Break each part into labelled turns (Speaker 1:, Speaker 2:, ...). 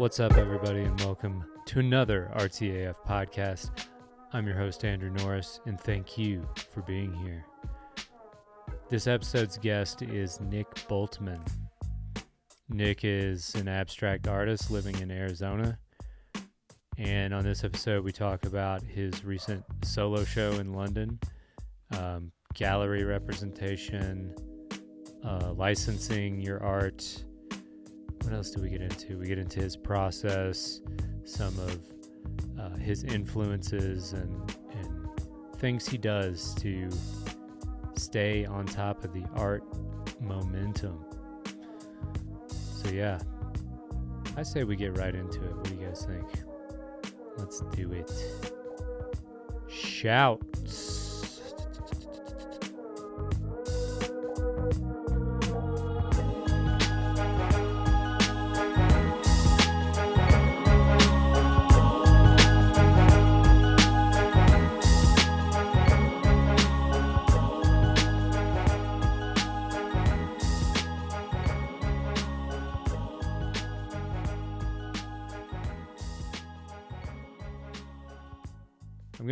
Speaker 1: What's up, everybody, and welcome to another Artsy AF podcast. I'm your host, Andrew Norris, and thank you for being here. This episode's guest is Nick Bultman. Nick is an abstract artist living in Arizona. And on this episode, we talk about his recent solo show in London, um, gallery representation, uh, licensing your art. What else do we get into? We get into his process, some of uh, his influences, and, and things he does to stay on top of the art momentum. So, yeah, I say we get right into it. What do you guys think? Let's do it. Shouts.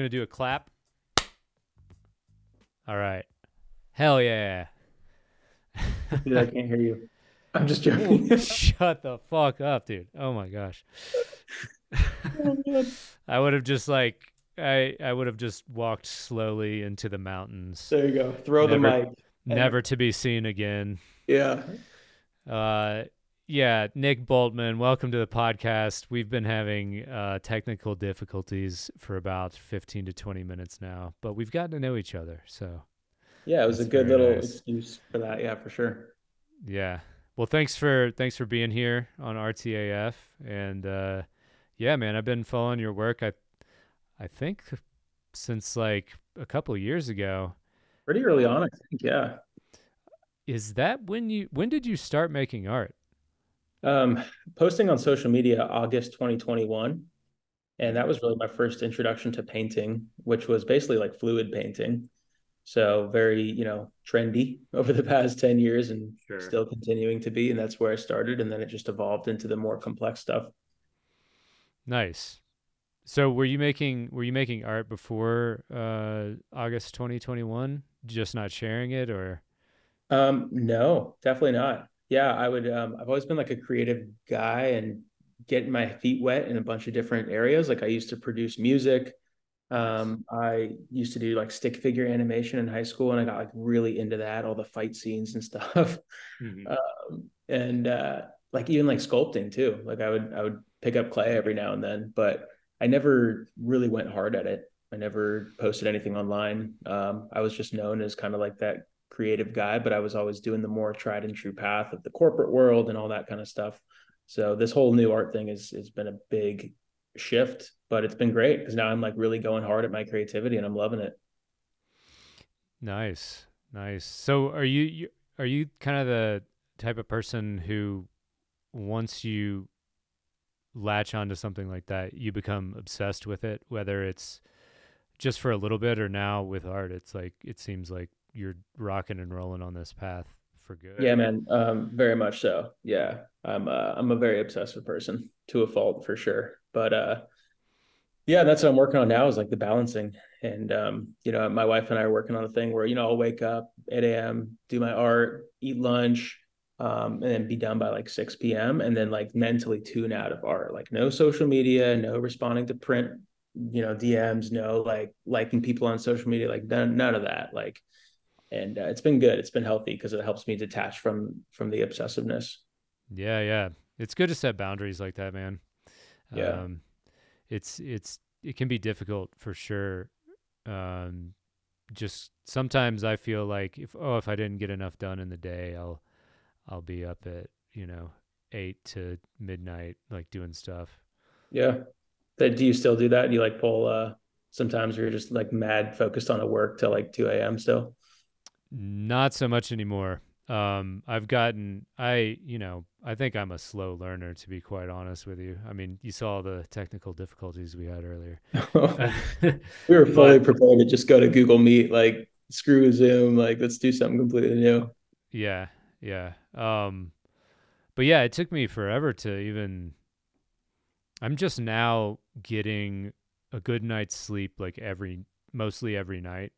Speaker 1: Gonna do a clap. All right. Hell yeah.
Speaker 2: Dude, I can't hear you. I'm just joking.
Speaker 1: Shut the fuck up, dude. Oh my gosh. I would have just like I I would have just walked slowly into the mountains.
Speaker 2: there you go. Throw the mic.
Speaker 1: Never to be seen again.
Speaker 2: Yeah.
Speaker 1: Uh yeah, Nick Bultman, welcome to the podcast. We've been having uh, technical difficulties for about 15 to 20 minutes now, but we've gotten to know each other. So,
Speaker 2: Yeah, it was a good little
Speaker 1: nice.
Speaker 2: excuse for that. Yeah, for sure.
Speaker 1: yeah. Well, thanks for thanks for being here on Artsy AF and uh yeah, man, I've been following your work I I think since like a couple of years ago.
Speaker 2: Pretty early on, I think. Yeah.
Speaker 1: Is that when you when did you start making art?
Speaker 2: Um, posting on social media August 2021. And that was really my first introduction to painting, which was basically like fluid painting. So very, you know, trendy over the past 10 years and
Speaker 1: Sure.
Speaker 2: still continuing to be. And that's where I started. And then it just evolved into the more complex stuff.
Speaker 1: Nice. So were you making were you making art before uh August 2021? Just not sharing it or
Speaker 2: Um, no, definitely not. Yeah, I would um I've always been like a creative guy and getting my feet wet in a bunch of different areas. Like I used to produce music. Um, I used to do like stick figure animation in high school and I got like really into that, all the fight scenes and stuff. Um, and uh like even like sculpting too. Like I would I would pick up clay every now and then, but I never really went hard at it. I never posted anything online. Um, I was just known as kind of like that creative guy, but I was always doing the more tried and true path of the corporate world and all that kind of stuff. So this whole new art thing has has been a big shift, but it's been great because now I'm like really going hard at my creativity and I'm loving it.
Speaker 1: Nice. Nice. So are you, you are you kind of the type of person who once you latch onto something like that, you become obsessed with it, whether it's just for a little bit or now with art, it's like it seems like you're rocking and rolling on this path for good.
Speaker 2: Yeah, man. Um, very much so. Yeah. I'm uh, I'm a very obsessive person to a fault for sure. But uh yeah, that's what I'm working on now is like the balancing. And um, you know, my wife and I are working on a thing where, you know, I'll wake up 8 a.m., do my art, eat lunch, um, and then be done by like 6 p.m. and then like mentally tune out of art. Like no social media, no responding to print, you know, DMs, no like liking people on social media, like none, none of that. Like and uh, it's been good. It's been healthy because it helps me detach from from the obsessiveness.
Speaker 1: Yeah, yeah. It's good to set boundaries like that, man.
Speaker 2: Yeah.
Speaker 1: Um, it's it's it can be difficult for sure. Um, just sometimes I feel like if oh if I didn't get enough done in the day, I'll I'll be up at you know eight to midnight like doing stuff.
Speaker 2: Yeah. That do you still do that? Do you like pull uh sometimes you're just like mad focused on a work till like 2 a.m. still?
Speaker 1: Not so much anymore. Um, I've gotten, I, you know, I think I'm a slow learner to be quite honest with you. I mean, you saw the technical difficulties we had earlier.
Speaker 2: we were fully
Speaker 1: But-
Speaker 2: prepared to just go to Google Meet, like screw Zoom, like let's do something completely new.
Speaker 1: yeah, yeah. Um, but yeah, it took me forever to even I'm just now getting a good night's sleep like every mostly every night.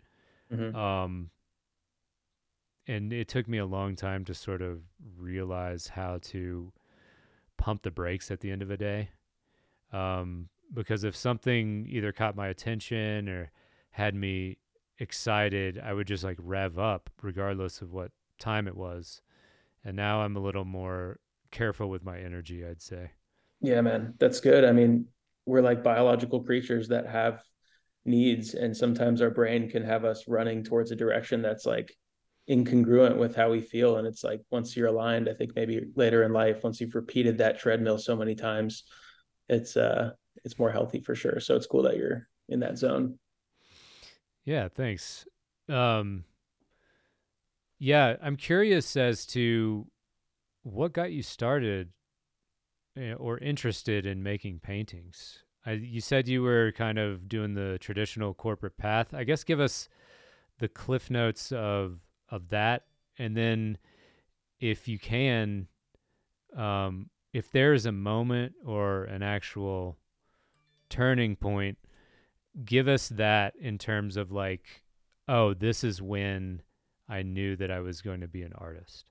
Speaker 2: Mhm.
Speaker 1: Um and it took me a long time to sort of realize how to pump the brakes at the end of a day. Um because if something either caught my attention or had me excited, I would just like rev up regardless of what time it was. And now I'm a little more careful with my energy, I'd say.
Speaker 2: Yeah, man, that's good. I mean, we're like biological creatures that have needs, and sometimes our brain can have us running towards a direction that's like incongruent with how we feel. And it's like once you're aligned, I think maybe later in life, once you've repeated that treadmill so many times, it's uh it's more healthy for sure. So it's cool that you're in that zone.
Speaker 1: Yeah, thanks. Um yeah, I'm curious as to what got you started eh, or interested in making paintings. I, you said you were kind of doing the traditional corporate path. I guess give us the cliff notes of of that, and then if you can, um, if there is a moment or an actual turning point, give us that in terms of like, oh, this is when I knew that I was going to be an artist.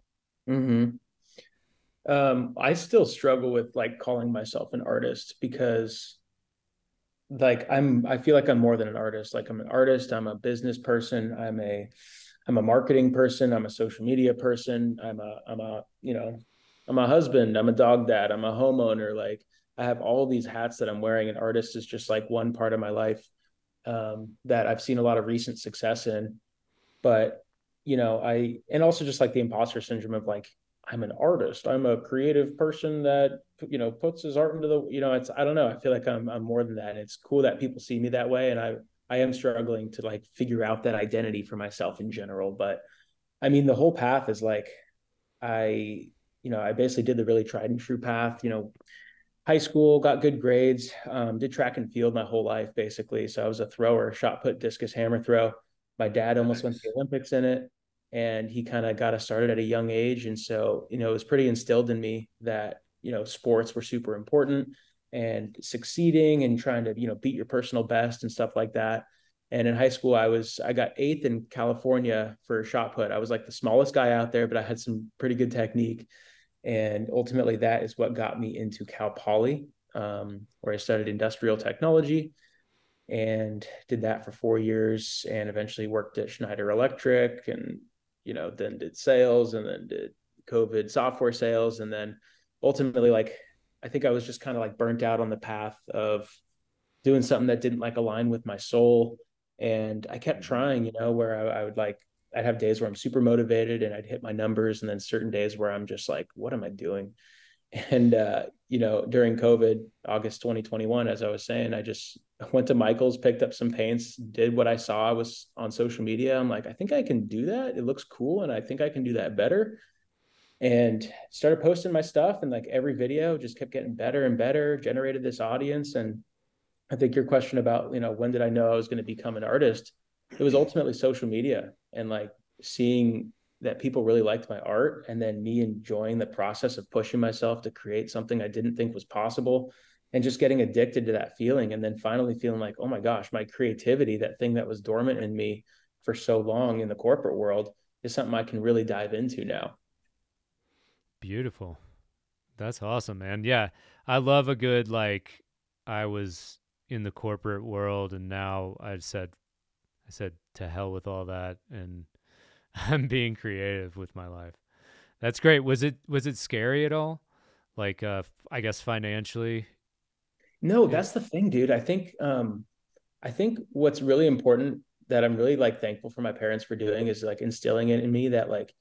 Speaker 2: Mm-hmm. Um, I still struggle with like calling myself an artist because like I'm I feel like I'm more than an artist. Like I'm an artist, I'm a business person, I'm a I'm a marketing person, I'm a social media person, I'm a I'm a, you know, I'm a husband, I'm a dog dad, I'm a homeowner. Like I have all these hats that I'm wearing. An artist is just like one part of my life um, that I've seen a lot of recent success in. But you know, I and also just like the imposter syndrome of like I'm an artist. I'm a creative person that you know puts his art into the you know it's I don't know. I feel like I'm I'm more than that. And it's cool that people see me that way and I I am struggling to like figure out that identity for myself in general, but I mean the whole path is like I you know, I basically did the really tried and true path, you know, high school, got good grades, um, did track and field my whole life basically. So I was a thrower, shot put, discus, hammer throw. My dad almost nice. went to the Olympics in it and he kind of got us started at a young age and so you know it was pretty instilled in me that you know sports were super important and succeeding and trying to you know beat your personal best and stuff like that. And in high school i was i got eighth in california for shot put. I was like the smallest guy out there but i had some pretty good technique. And ultimately that is what got me into cal poly um, where i studied industrial technology and did that for four years and eventually worked at schneider electric and you know, then did sales and then did COVID software sales. And then ultimately, like, I think I was just kind of like burnt out on the path of doing something that didn't like align with my soul. And I kept trying, you know, where I, I would like, I'd have days where I'm super motivated and I'd hit my numbers. And then certain days where I'm just like, what am I doing? And, uh, you know, during COVID, August 2021, as I was saying, I just went to Michael's, picked up some paints, did what I saw I was on social media. I'm like, I think I can do that. It looks cool. And I think I can do that better. And started posting my stuff. And like every video just kept getting better and better, generated this audience. And I think your question about, you know, when did I know I was going to become an artist? It was ultimately social media and like seeing that people really liked my art and then me enjoying the process of pushing myself to create something I didn't think was possible and just getting addicted to that feeling and then finally feeling like oh my gosh my creativity that thing that was dormant in me for so long in the corporate world is something I can really dive into now.
Speaker 1: Beautiful. That's awesome, man. Yeah. I love a good like I was in the corporate world and now I said I said to hell with all that and I'm being creative with my life. That's great. Was it was it scary at all? Like uh I guess financially?
Speaker 2: No, that's the thing, dude. I think um I think what's really important that I'm really like thankful for my parents for doing is like instilling it in me that like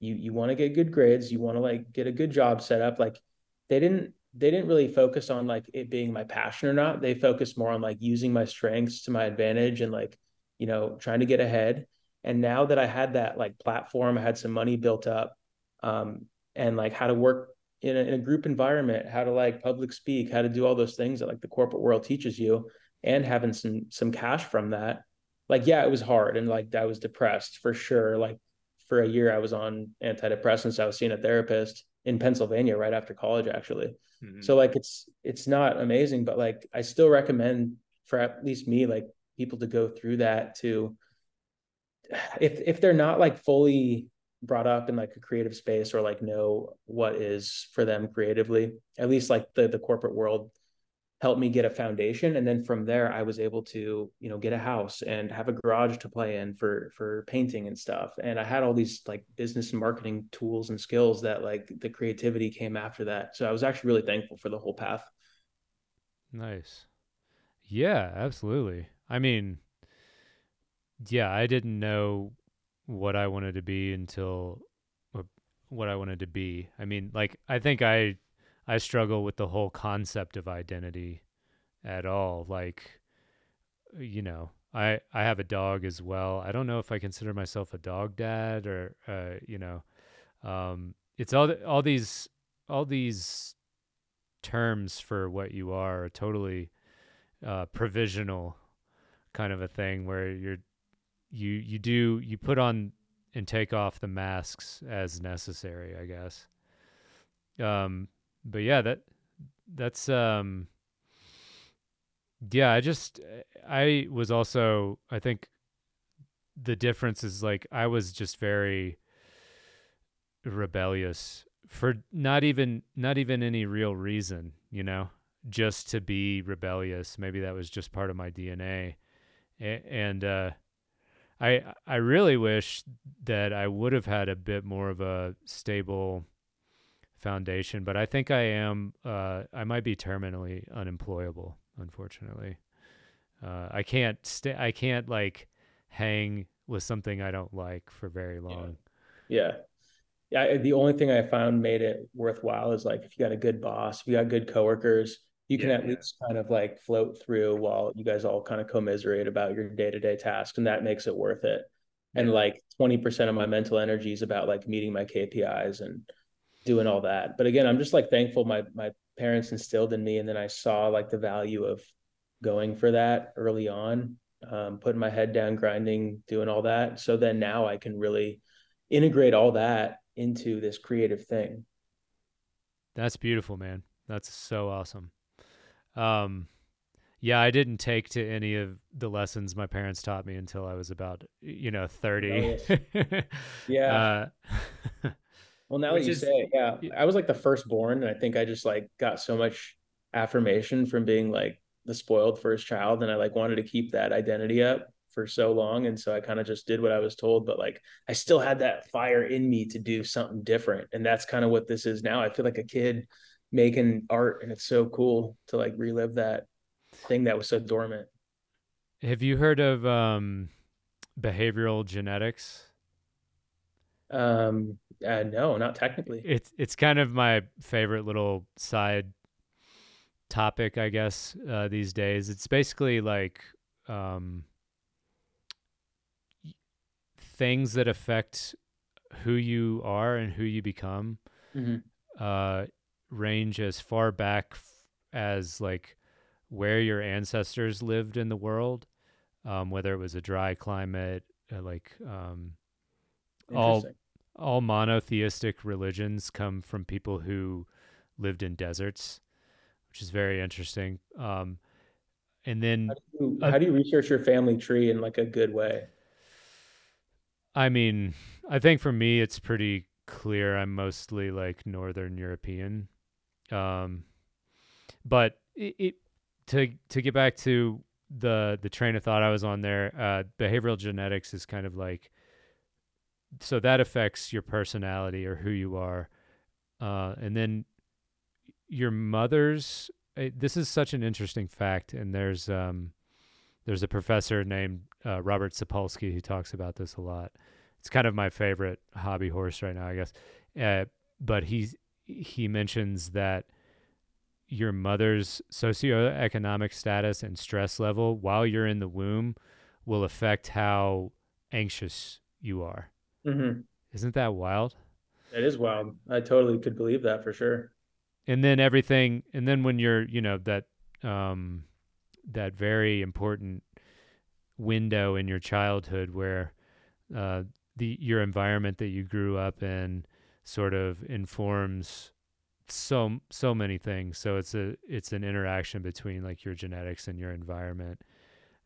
Speaker 2: you you want to get good grades, you want to like get a good job set up. Like they didn't they didn't really focus on like it being my passion or not. They focused more on like using my strengths to my advantage and like, you know, trying to get ahead. And now that I had that like platform, I had some money built up, um, and like how to work in a, in a group environment, how to like public speak, how to do all those things that like the corporate world teaches you, and having some some cash from that. Like, yeah, it was hard, and like I was depressed for sure. Like for a year, I was on antidepressants. I was seeing a therapist, in Pennsylvania right after college, actually.
Speaker 1: Mhm.
Speaker 2: So like it's it's not amazing, but like I still recommend for at least me, like people to go through that to if if they're not like fully brought up in like a creative space or like know what is for them creatively, at least like the the corporate world helped me get a foundation and then from there i was able to you know get a house and have a garage to play in for for painting and stuff and i had all these like business and marketing tools and skills that like the creativity came after that so i was actually really thankful for the whole path
Speaker 1: Nice. Yeah, absolutely. I mean, yeah, I didn't know what I wanted to be until what I wanted to be. I mean, like I think I I struggle with the whole concept of identity at all. Like you know, I I have a dog as well. I don't know if I consider myself a dog dad or uh, you know, um it's all all these all these terms for what you are are totally uh, provisional kind of a thing where you're you you do you put on and take off the masks as necessary i guess um but yeah that that's um yeah i just i was also i think the difference is like i was just very rebellious for not even not even any real reason you know just to be rebellious. Maybe that was just part of my dna and uh i i really wish that i would have had a bit more of a stable foundation but i think i am uh i might be terminally unemployable unfortunately. Uh i can't stay i can't like hang with something i don't like for very long.
Speaker 2: Yeah. Yeah the only thing i found made it worthwhile is like if you got a good boss if you got good coworkers you can
Speaker 1: Yeah,
Speaker 2: at
Speaker 1: yeah.
Speaker 2: least kind of like float through while you guys all kind of commiserate about your day-to-day tasks and that makes it worth it. And like 20% of my mental energy is about like meeting my kpis and doing all that but again i'm just like thankful my my parents instilled in me and then i saw like the value of going for that early on um, putting my head down grinding doing all that so then now i can really integrate all that into this creative thing
Speaker 1: That's beautiful, man. That's so awesome. Um, yeah, I didn't take to any of the lessons my parents taught me until I was about, you know, 30.
Speaker 2: Yeah.
Speaker 1: Uh,
Speaker 2: well now
Speaker 1: Which
Speaker 2: that you
Speaker 1: is-
Speaker 2: say it, yeah
Speaker 1: yeah.
Speaker 2: i was like the firstborn and i think i just like got so much affirmation from being like the spoiled first child and i like wanted to keep that identity up for so long and so i kind of just did what i was told but like i still had that fire in me to do something different and that's kind of what this is now i feel like a kid making art and it's so cool to like relive that thing that was so dormant
Speaker 1: have you heard of um, behavioral genetics?
Speaker 2: um uh, no not technically
Speaker 1: It's it's kind of my favorite little side topic, I guess, uh, these days. It's basically like um, things that affect who you are and who you become
Speaker 2: Mhm.
Speaker 1: uh, range as far back f- as like where your ancestors lived in the world, um, whether it was a dry climate, uh, like um, all
Speaker 2: Interesting.
Speaker 1: All monotheistic religions come from people who lived in deserts, which is very interesting. Um, and then,
Speaker 2: How do you, how do you research your family tree in like a good way?
Speaker 1: I mean, I think for me, it's pretty clear. I'm mostly like Northern European. Um, but it, it to to get back to the the train of thought I was on there, uh, behavioral genetics is kind of like so that affects your personality or who you are, uh, and then your mother's. uh, This is such an interesting fact, and there's um, there's a professor named uh, Robert Sapolsky who talks about this a lot. It's kind of my favorite hobby horse right now, I guess. Uh, but he he mentions that your mother's socioeconomic status and stress level while you're in the womb will affect how anxious you are.
Speaker 2: Mm-hmm.
Speaker 1: Isn't that wild?
Speaker 2: It is wild. I totally could believe that for sure.
Speaker 1: and then everything and then when you're you know that um that very important window in your childhood where uh the your environment that you grew up in sort of informs so so many things. So it's a it's an interaction between like your genetics and your environment,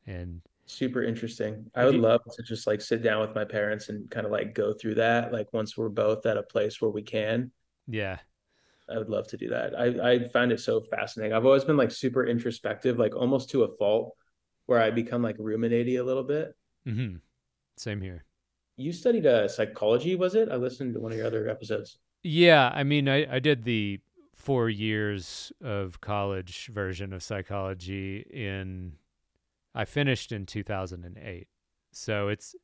Speaker 1: and
Speaker 2: super interesting. I would love to just like sit down with my parents and kind of like go through that. Like once we're both at a place where we can.
Speaker 1: Yeah.
Speaker 2: I would love to do that. I I find it so fascinating. I've always been like super introspective, like almost to a fault, where I become like ruminating a little bit.
Speaker 1: Mm-hmm. Same here.
Speaker 2: You studied uh, psychology, was it? I listened to one of your other episodes.
Speaker 1: Yeah, I mean, I I did the four years of college version of psychology in. I finished in 2008, so it's.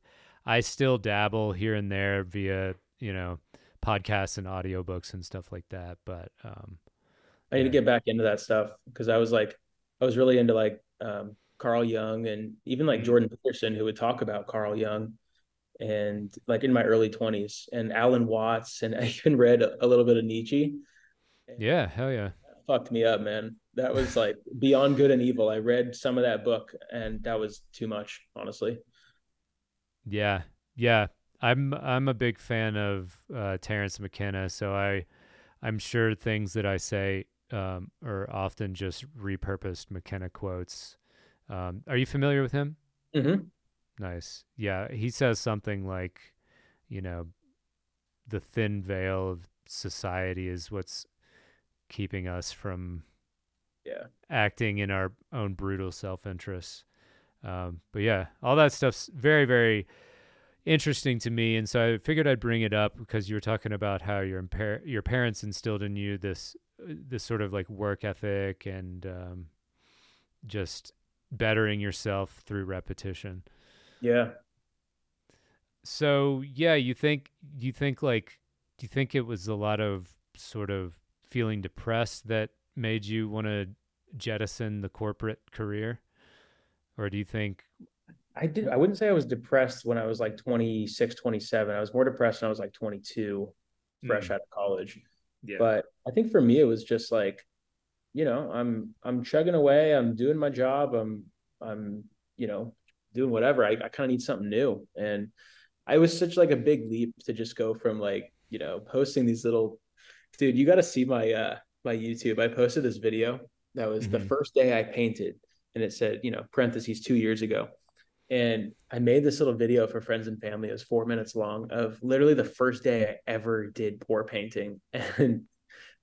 Speaker 1: I still dabble here and there via you know podcasts and audiobooks and stuff like that. But um,
Speaker 2: I need yeah. to get back into that stuff because I was like, I was really into like um, Carl Jung and even like mm-hmm. Jordan Peterson, who would talk about Carl Jung and like in my early 20s and Alan Watts and I even read a, little bit of Nietzsche.
Speaker 1: Yeah, hell yeah.
Speaker 2: Fucked me up, man. That was like beyond good and evil. I read some of that book and that was too much, honestly.
Speaker 1: Yeah. Yeah. I'm I'm a big fan of uh, Terence McKenna, so I I'm sure things that I say um, are often just repurposed McKenna quotes. Um, are you familiar with him?
Speaker 2: Mm-hmm.
Speaker 1: Nice. Yeah, he says something like, you know, the thin veil of society is what's keeping us from
Speaker 2: yeah
Speaker 1: acting in our own brutal self-interest. Um, but yeah, all that stuff's very very interesting to me, and so I figured I'd bring it up because you were talking about how your impar- your parents instilled in you this this sort of like work ethic and um, just bettering yourself through repetition.
Speaker 2: Yeah.
Speaker 1: So yeah, you think you think like do you think it was a lot of sort of feeling depressed that made you want to jettison the corporate career? Or do you think
Speaker 2: I did I wouldn't say I was depressed when I was like 26, 27. I was more depressed when I was like 22, fresh mm. out of college. Yeah. But I think for me it was just like you know, I'm I'm chugging away, I'm doing my job, I'm I'm you know, doing whatever. I, I kind of need something new. And I was such like a big leap to just go from like, you know, posting these little dude, you gotta see my uh my YouTube. I posted this video that was mm-hmm. the first day I painted and it said, you know, parentheses two years ago. And I made this little video for friends and family. It was four minutes long of literally the first day I ever did pour painting. And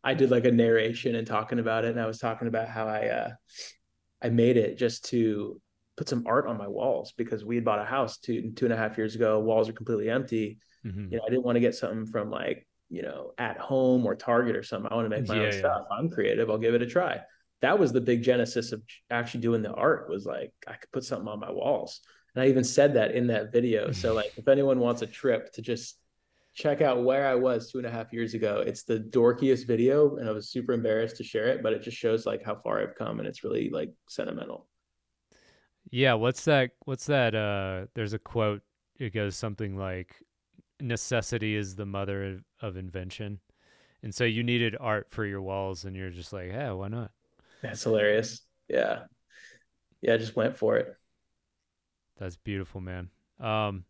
Speaker 2: I did like a narration and talking about it. And I was talking about how I uh I made it just to put some art on my walls because we had bought a house two two and a half years ago. Walls are completely empty. Mm-hmm. You know, I didn't want to get something from like you know at home or Target or something. I want to make my yeah, own yeah. stuff. I'm creative. I'll give it a try. That was the big genesis of actually doing the art. Was like I could put something on my walls, and I even said that in that video. So like, if anyone wants a trip to just check out where I was two and a half years ago. It's the dorkiest video, and I was super embarrassed to share it, but it just shows like how far I've come, and it's really like sentimental.
Speaker 1: Yeah, what's that? What's that? Uh, there's a quote. It goes something like, "Necessity is the mother of, of invention," and so you needed art for your walls, and you're just like, "Yeah, why not?"
Speaker 2: That's hilarious. Yeah, yeah, I just went for it.
Speaker 1: That's beautiful, man. Um,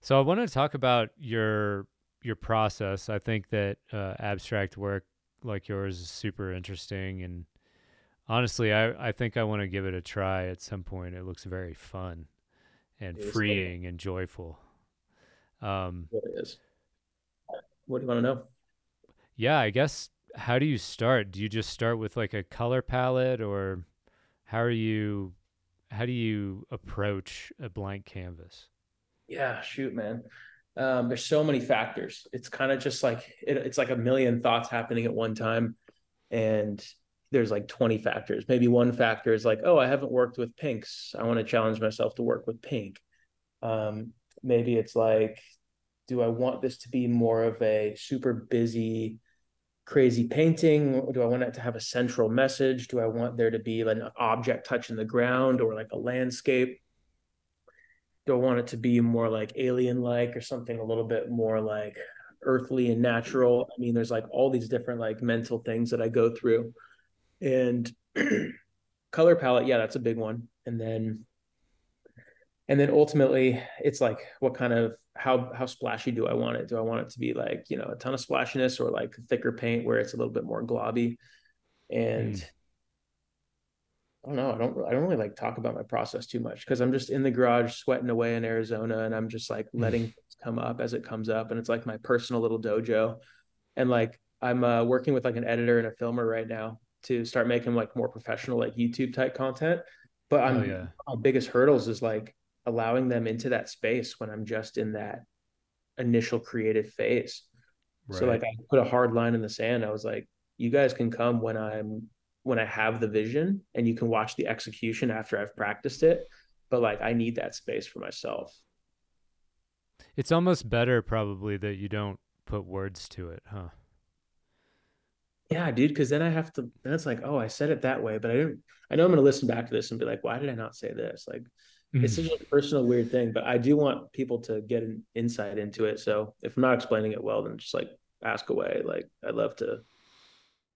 Speaker 1: so I want to talk about your your process. I think that uh, abstract work like yours is super interesting and honestly, I, I think I want to give it a try at some point. It looks very fun and freeing and joyful. Um,
Speaker 2: it is. What do you want to know?
Speaker 1: Yeah, I guess. How do you start? Do you just start with like a color palette, or how are you? How do you approach a blank canvas?
Speaker 2: Yeah, shoot, man. Um, there's so many factors. It's kind of just like it, it's like a million thoughts happening at one time, and there's like 20 factors. Maybe one factor is like, oh, I haven't worked with pinks. I want to challenge myself to work with pink. Um, maybe it's like, do I want this to be more of a super busy, crazy painting? Do I want it to have a central message? Do I want there to be an object touching the ground or like a landscape? Do I want it to be more like alien like or something a little bit more like earthly and natural? I mean, there's like all these different like mental things that I go through and color palette yeah that's a big one and then and then ultimately it's like what kind of how how splashy do i want it do i want it to be like you know a ton of splashiness or like thicker paint where it's a little bit more globby and mm. I don't know. I don't. I don't really like talk about my process too much because I'm just in the garage sweating away in Arizona, and I'm just like letting things come up as it comes up, and it's like my personal little dojo. And like I'm uh, working with like an editor and a filmer right now to start making like more professional like YouTube type content. But I'm oh, yeah. my biggest hurdles is like allowing them into that space when I'm just in that initial creative phase. Right. So like I put a hard line in the sand. I was like, you guys can come when I'm when I have the vision and you can watch the execution after I've practiced it. But like I need that space for myself.
Speaker 1: It's almost better probably that you don't put words to it, huh?
Speaker 2: Yeah, dude, because then I have to then it's like, oh, I said it that way, but I didn't I know I'm gonna listen back to this and be like, why did I not say this? Like mm-hmm. it's such a personal weird thing, but I do want people to get an insight into it. So if I'm not explaining it well, then just like ask away. Like I'd love to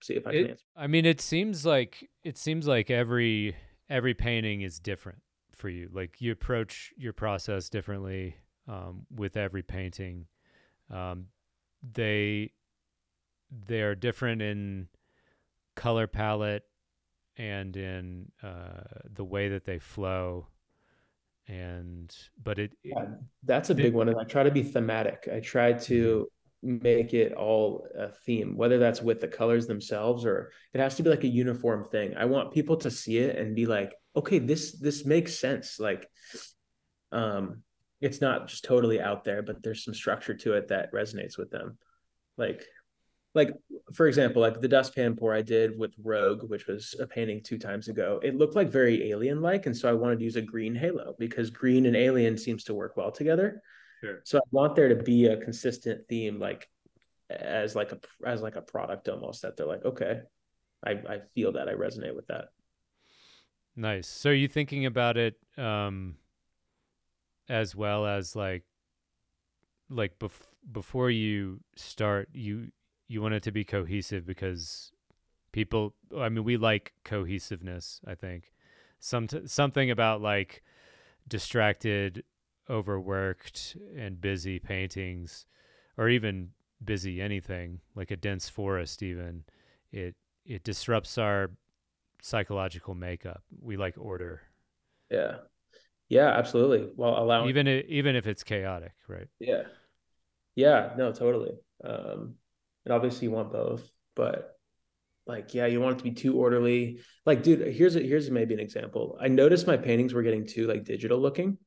Speaker 2: see if I can answer.
Speaker 1: I mean, it seems like it seems like every every painting is different for you. Like you approach your process differently um, with every painting. Um, they they are different in color palette and in uh, the way that they flow and but it,
Speaker 2: yeah, that's a big one and i try to be thematic i try to mm-hmm make it all a theme, whether that's with the colors themselves or it has to be like a uniform thing. I want people to see it and be like, okay, this this makes sense. Like um it's not just totally out there, but there's some structure to it that resonates with them. Like like for example, like the dustpan pour I did with Rogue, which was a painting two times ago, it looked like very alien like. And so I wanted to use a green halo because green and alien seems to work well together. Sure. So I want there to be a consistent theme, like as like a as like a product almost that they're like, okay, I I feel that I resonate with that.
Speaker 1: Nice. So are you thinking about it um as well as like like bef- before you start you you want it to be cohesive because people I mean we like cohesiveness, I think. Some something about like distracted overworked and busy paintings or even busy anything like a dense forest even it it disrupts our psychological makeup. We like order.
Speaker 2: Yeah. Yeah absolutely. Well allowing
Speaker 1: even if, even if it's chaotic right?
Speaker 2: Yeah. Yeah no totally. Um and obviously you want both but like yeah you want it to be too orderly like dude here's a, here's maybe an example i noticed my paintings were getting too like digital looking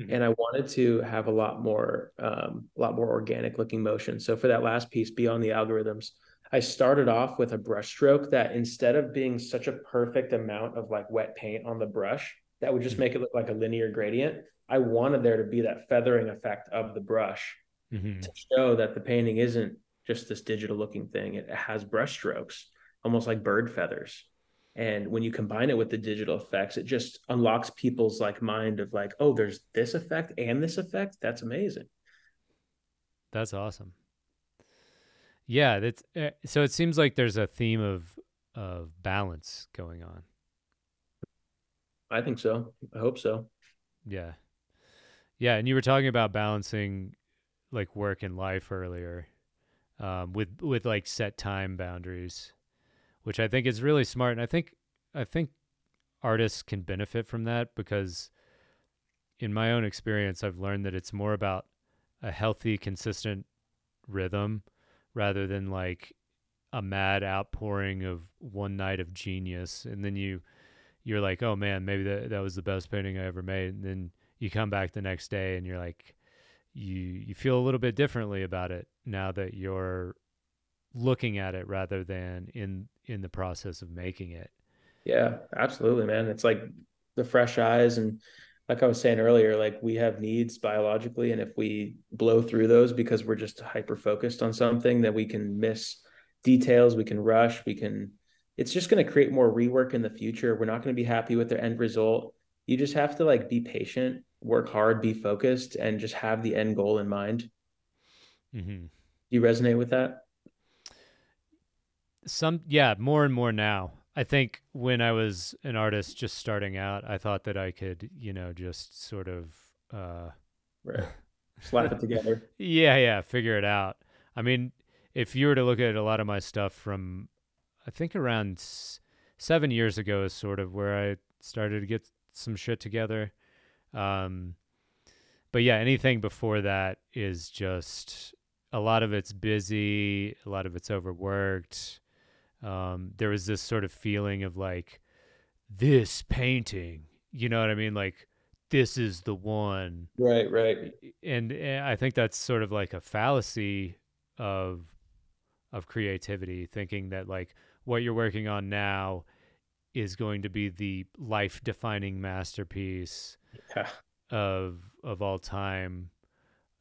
Speaker 2: Mm-hmm. And I wanted to have a lot more, um, a lot more organic looking motion. So for that last piece, beyond the algorithms, I started off with a brush stroke that instead of being such a perfect amount of like wet paint on the brush, that would just mm-hmm. make it look like a linear gradient. I wanted there to be that feathering effect of the brush mm-hmm. to show that the painting isn't just this digital looking thing. It has brush strokes, almost like bird feathers. And when you combine it with the digital effects it just unlocks people's like mind of like oh there's this effect and this effect. That's amazing.
Speaker 1: That's awesome. Yeah that's uh, so it seems like there's a theme of of balance going on.
Speaker 2: I think so. I hope so.
Speaker 1: Yeah. Yeah and you were talking about balancing like work and life earlier um, with with like set time boundaries which I think is really smart. And I think I think artists can benefit from that because in my own experience I've learned that it's more about a healthy, consistent rhythm rather than like a mad outpouring of one night of genius and then you you're like, "Oh man, maybe that that was the best painting I ever made." And then you come back the next day and you're like you you feel a little bit differently about it now that you're looking at it rather than in in the process of making it.
Speaker 2: Yeah, absolutely, man. It's like the fresh eyes and like I was saying earlier, like we have needs biologically, and if we blow through those because we're just hyper focused on something, that we can miss details, we can rush, we can. It's just going to create more rework in the future. We're not going to be happy with the end result. You just have to like be patient, work hard, be focused, and just have the end goal in mind. Mm-hmm. Do you resonate with that?
Speaker 1: some yeah more and more now i think when i was an artist just starting out i thought that i could you know just sort of uh,
Speaker 2: right. Slap it together.
Speaker 1: yeah, yeah, figure it out. I mean, if you were to look at a lot of my stuff from, I think around s- seven years ago is sort of where I started to get some shit together. Um, but yeah, anything before that is just a lot of it's busy, a lot of it's overworked. Um, there was this sort of feeling of like this painting, you know what I mean? Like this is the one.
Speaker 2: Right, right.
Speaker 1: And, and I think that's sort of like a fallacy of of creativity, thinking that like what you're working on now is going to be the life defining masterpiece
Speaker 2: Yeah.
Speaker 1: of of all time.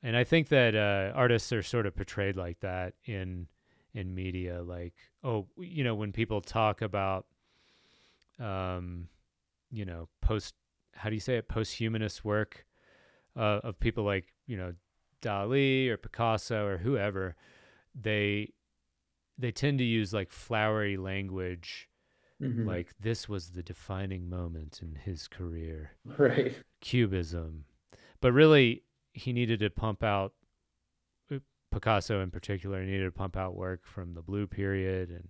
Speaker 1: And I think that uh, artists are sort of portrayed like that in in media. Like, oh, you know, when people talk about, um, you know, post how do you say it, post-humanist work uh, of people like you know Dali or Picasso or whoever, they they tend to use like flowery language
Speaker 2: Mhm.
Speaker 1: like this was the defining moment in his career
Speaker 2: right.
Speaker 1: cubism but really he needed to pump out uh, picasso in particular needed to pump out work from the blue period and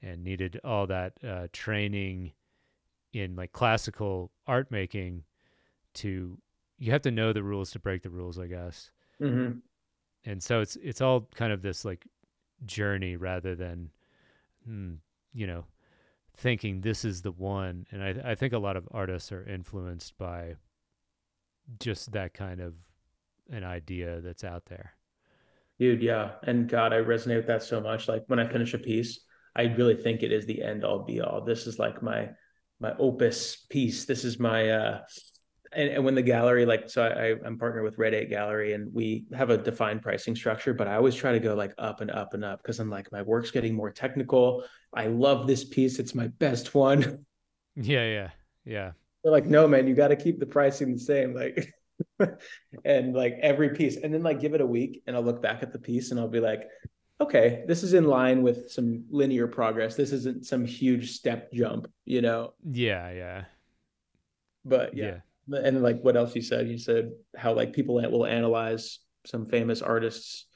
Speaker 1: and needed all that uh, training in like classical art making to you have to know the rules to break the rules i guess
Speaker 2: hmm
Speaker 1: and so it's it's all kind of this like journey rather than hmm, you know thinking this is the one and I, I think a lot of artists are influenced by just that kind of an idea that's out there
Speaker 2: Dude, yeah. And God, I resonate with that so much. Like when I finish a piece, I really think it is the end all be all. This is like my my opus piece. This is my uh and, and when the gallery, like so I, I'm partnered with Red 8 Gallery and we have a defined pricing structure, but I always try to go like up and up and up because I'm like, my work's getting more technical. I love this piece. It's my best one.
Speaker 1: yeah yeah yeah
Speaker 2: They're like, no, man, you got to keep the pricing the same. Like, and like every piece, and then like give it a week, and I'll look back at the piece, and I'll be like, okay, this is in line with some linear progress. This isn't some huge step jump, you know.
Speaker 1: yeah yeah
Speaker 2: But yeah, and like what else you said? You said how like people will analyze some famous artists,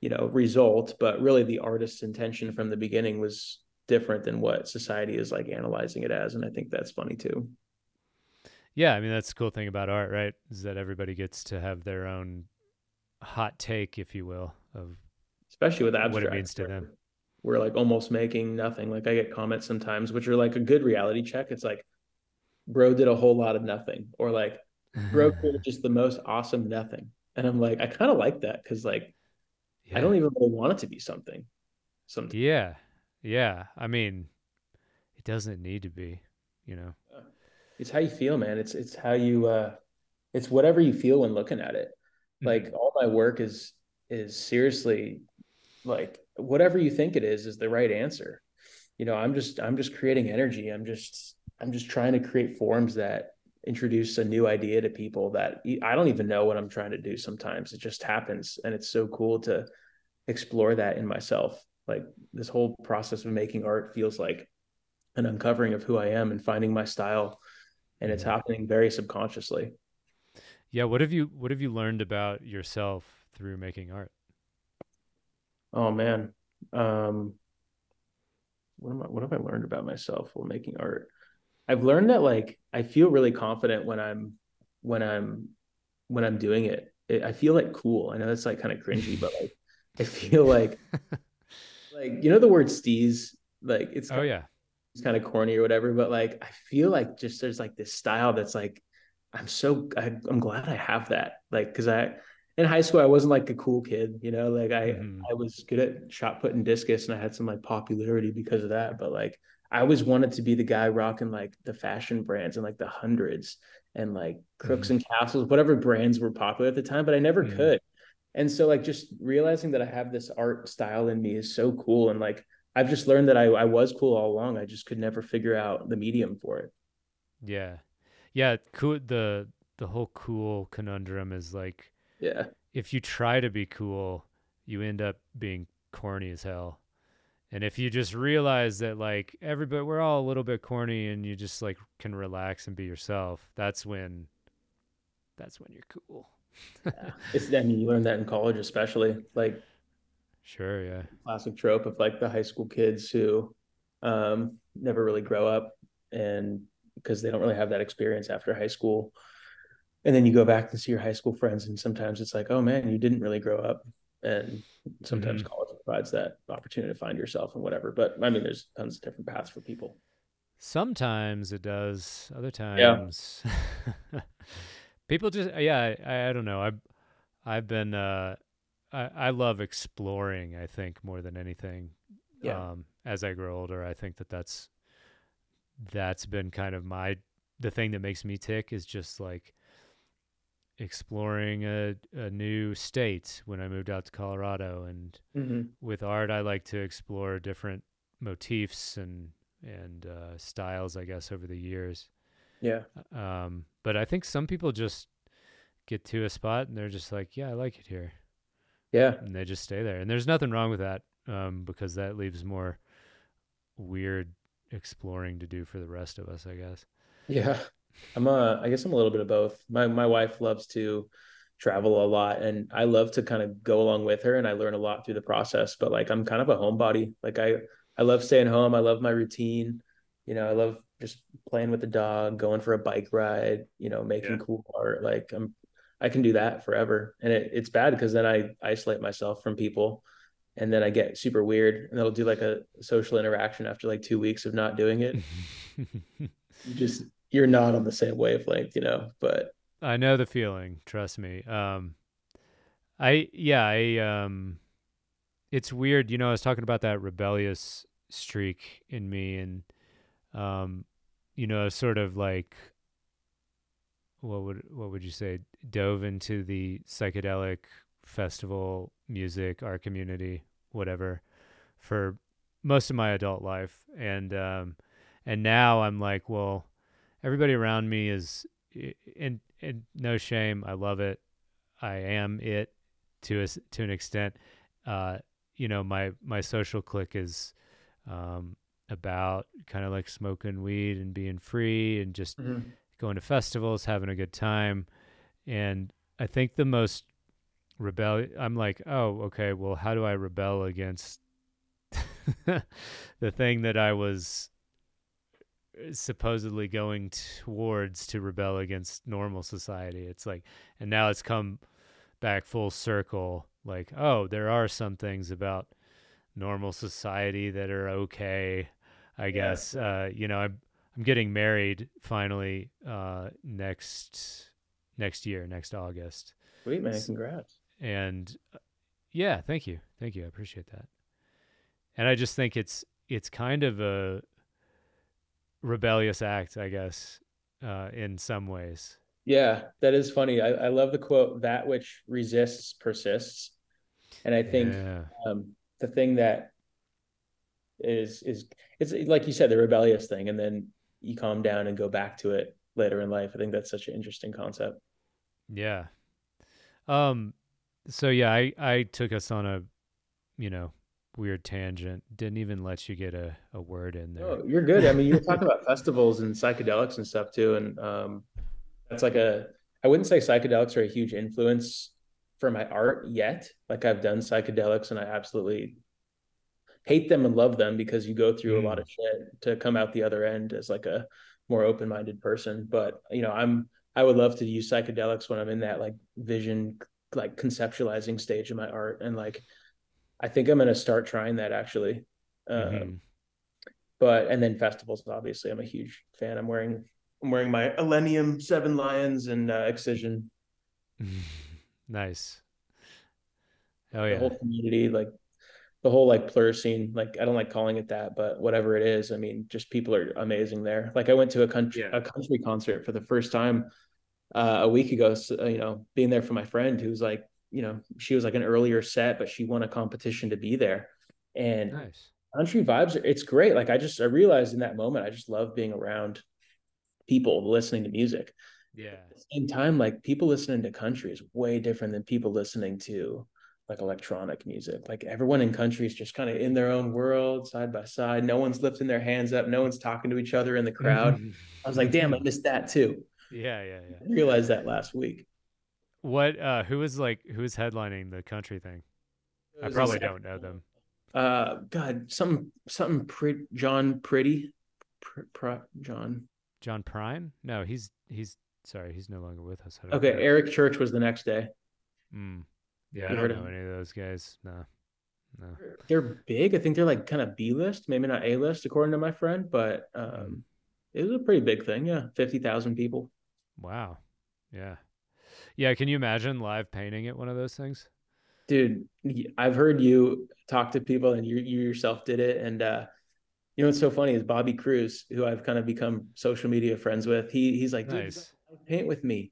Speaker 2: you know, result, but really the artist's intention from the beginning was different than what society is like analyzing it as, and I think that's funny too.
Speaker 1: yeah i mean that's the cool thing about art right is that everybody gets to have their own hot take if you will of
Speaker 2: especially with abstract
Speaker 1: what it means to them.
Speaker 2: We're like almost making nothing. Like i get comments sometimes which are like a good reality check. It's like bro did a whole lot of nothing or like bro created just the most awesome nothing. And i'm like i kind of like that because like
Speaker 1: yeah.
Speaker 2: i don't even really want it to be something. Something
Speaker 1: yeah. Yeah. I mean it doesn't need to be you know?
Speaker 2: It's how you feel man. It's it's how you uh it's whatever you feel when looking at it. Like all my work is is seriously like whatever you think it is is the right answer. You know i'm just i'm just creating energy. I'm just i'm just trying to create forms that introduce a new idea to people that I don't even know what i'm trying to do sometimes it just happens and it's so cool to explore that in myself like this whole process of making art feels like an uncovering of who i am and finding my style and it's
Speaker 1: Mhm.
Speaker 2: happening very subconsciously
Speaker 1: Yeah, what have you what have you learned about yourself through making art?
Speaker 2: Oh man. Um what am I, what have I learned about myself while making art? I've learned that like I feel really confident when I'm when I'm when I'm doing it. it I feel like cool. I know that's like kind of cringy, but like I feel like like you know the word steez like it's
Speaker 1: Oh yeah.
Speaker 2: it's kind of corny or whatever, but like I feel like just there's like this style that's like I'm so I, I'm glad I have that. Like because I in high school I wasn't like a cool kid, you know, like I
Speaker 1: Mhm.
Speaker 2: I was good at shot put and discus and I had some like popularity because of that. But like I always wanted to be the guy rocking like the fashion brands and like the hundreds and like crooks
Speaker 1: Mhm.
Speaker 2: and castles, whatever brands were popular at the time, but I never
Speaker 1: Mhm.
Speaker 2: could. And so like just realizing that I have this art style in me is so cool. And like I've just learned that I, I was cool all along. I just could never figure out the medium for it.
Speaker 1: Yeah. Yeah, cool the the whole cool conundrum is like
Speaker 2: Yeah.
Speaker 1: if you try to be cool, you end up being corny as hell. And if you just realize that like everybody we're all a little bit corny and you just like can relax and be yourself, that's when that's when you're cool.
Speaker 2: yeah. It's I mean you learn that in college especially. Like
Speaker 1: sure, yeah.
Speaker 2: Classic trope of like the high school kids who um never really grow up and because they don't really have that experience after high school. And then you go back to see your high school friends and sometimes it's like, oh man, you didn't really grow up. And sometimes mm-hmm. college provides that opportunity to find yourself and whatever. But I mean there's tons of different paths for people.
Speaker 1: Sometimes it does. Other times, yeah. people just yeah. I, I don't know. I've I've been uh, I I love exploring. I think more than anything. Yeah. Um, as I grow older, I think that that's that's been kind of my the thing that makes me tick is just like exploring a, a new state when I moved out to Colorado and mm-hmm. with art I like to explore different motifs and and uh, styles, I guess, over the years.
Speaker 2: Yeah.
Speaker 1: Um, but I think some people just get to a spot and they're just like, yeah, I like it here.
Speaker 2: Yeah.
Speaker 1: And they just stay there. And there's nothing wrong with that um, because that leaves more weird exploring to do for the rest of us, I guess.
Speaker 2: Yeah. I'm a, I guess I'm a little bit of both. My, my wife loves to travel a lot and I love to kind of go along with her and I learn a lot through the process, but like, I'm kind of a homebody. Like I, I love staying home. I love my routine. You know, I love just playing with the dog, going for a bike ride, you know, making yeah. cool art. Like I'm I can do that forever. And it, it's bad because then I isolate myself from people and then I get super weird and it'll do like a social interaction after like two weeks of not doing it. just you're not on the same wavelength, you know. But
Speaker 1: I know the feeling, trust me. Um I yeah, I um it's weird, you know, I was talking about that rebellious streak in me and um you know sort of like what would what would you say dove into the psychedelic festival music our community whatever for most of my adult life and um and now I'm like well everybody around me is and and no shame I love it I am it to a, to an extent uh you know my my social clique is um, about kind of like smoking weed and being free and just mm-hmm. going to festivals, having a good time. And I think the most rebel I'm like, oh, okay, well, how do I rebel against the thing that I was supposedly going towards to rebel against normal society? It's like, and now it's come back full circle. Like, oh, there are some things about normal society that are okay. I yeah. guess uh, you know I'm I'm getting married finally uh, next next year, next August.
Speaker 2: Sweet man, congrats.
Speaker 1: And uh, yeah, thank you, thank you. I appreciate that. And I just think it's it's kind of a rebellious act, I guess, uh, in some ways.
Speaker 2: Yeah, that is funny. I, I love the quote: "That which resists persists," and I think yeah. um, the thing that is is it's like you said the rebellious thing and then you calm down and go back to it later in life i think that's such an interesting concept
Speaker 1: yeah um so yeah i i took us on a you know weird tangent didn't even let you get a, a word in there oh,
Speaker 2: you're good i mean you were talking about festivals and psychedelics and stuff too and um that's like a i wouldn't say psychedelics are a huge influence for my art yet. Like I've done psychedelics and I absolutely hate them and love them because you go through mm. a lot mm. of shit to come out the other end as like a more open-minded person. But you know, I'm I would love to use psychedelics when I'm in that like vision, like conceptualizing stage of my art. And like I think I'm gonna start trying that actually. Mm-hmm. Um, but and then festivals, obviously, I'm a huge fan. I'm wearing I'm wearing my Illenium Seven Lions and uh, Excision.
Speaker 1: Nice. Oh yeah.
Speaker 2: The whole community, like the whole like plur scene, like I don't like calling it that, but whatever it is, I mean, just people are amazing there. Like I went to a country yeah. a country concert for the first time uh, a week ago. So, you know, being there for my friend who's like, you know, she was like an earlier set, but she won a competition to be there. And nice. country vibes, it's great. Like I just I realized in that moment, I just love being around people listening to music.
Speaker 1: Yeah.
Speaker 2: At the same time, like people listening to country is way different than people listening to like electronic music. Like everyone in country is just kind of in their own world, side by side. No one's lifting their hands up. No one's talking to each other in the crowd. I was like, damn, I missed that too.
Speaker 1: Yeah, yeah, yeah.
Speaker 2: I realized that last week.
Speaker 1: What? Uh, who was like who is headlining the country thing? I probably don't know them.
Speaker 2: Uh, God, some something. Pretty, Jon Pardi, Pr- Pr- John.
Speaker 1: John Prine. No, he's he's sorry, he's no longer with us.
Speaker 2: Okay,
Speaker 1: know.
Speaker 2: Eric Church was the next day.
Speaker 1: Mm. Yeah,
Speaker 2: You
Speaker 1: I don't know
Speaker 2: him?
Speaker 1: any of those guys. No, no.
Speaker 2: They're big. I think they're like kind of B list, maybe not A list, according to my friend, but um, it was a pretty big thing. Yeah, fifty thousand people.
Speaker 1: Wow. Yeah. Yeah. Can you imagine live painting at one of those things?
Speaker 2: dude I've heard you talk to people and you, you yourself did it and uh you know what's so funny is bobby cruz who i've kind of become social media friends with he he's like dude
Speaker 1: Nice.
Speaker 2: paint with me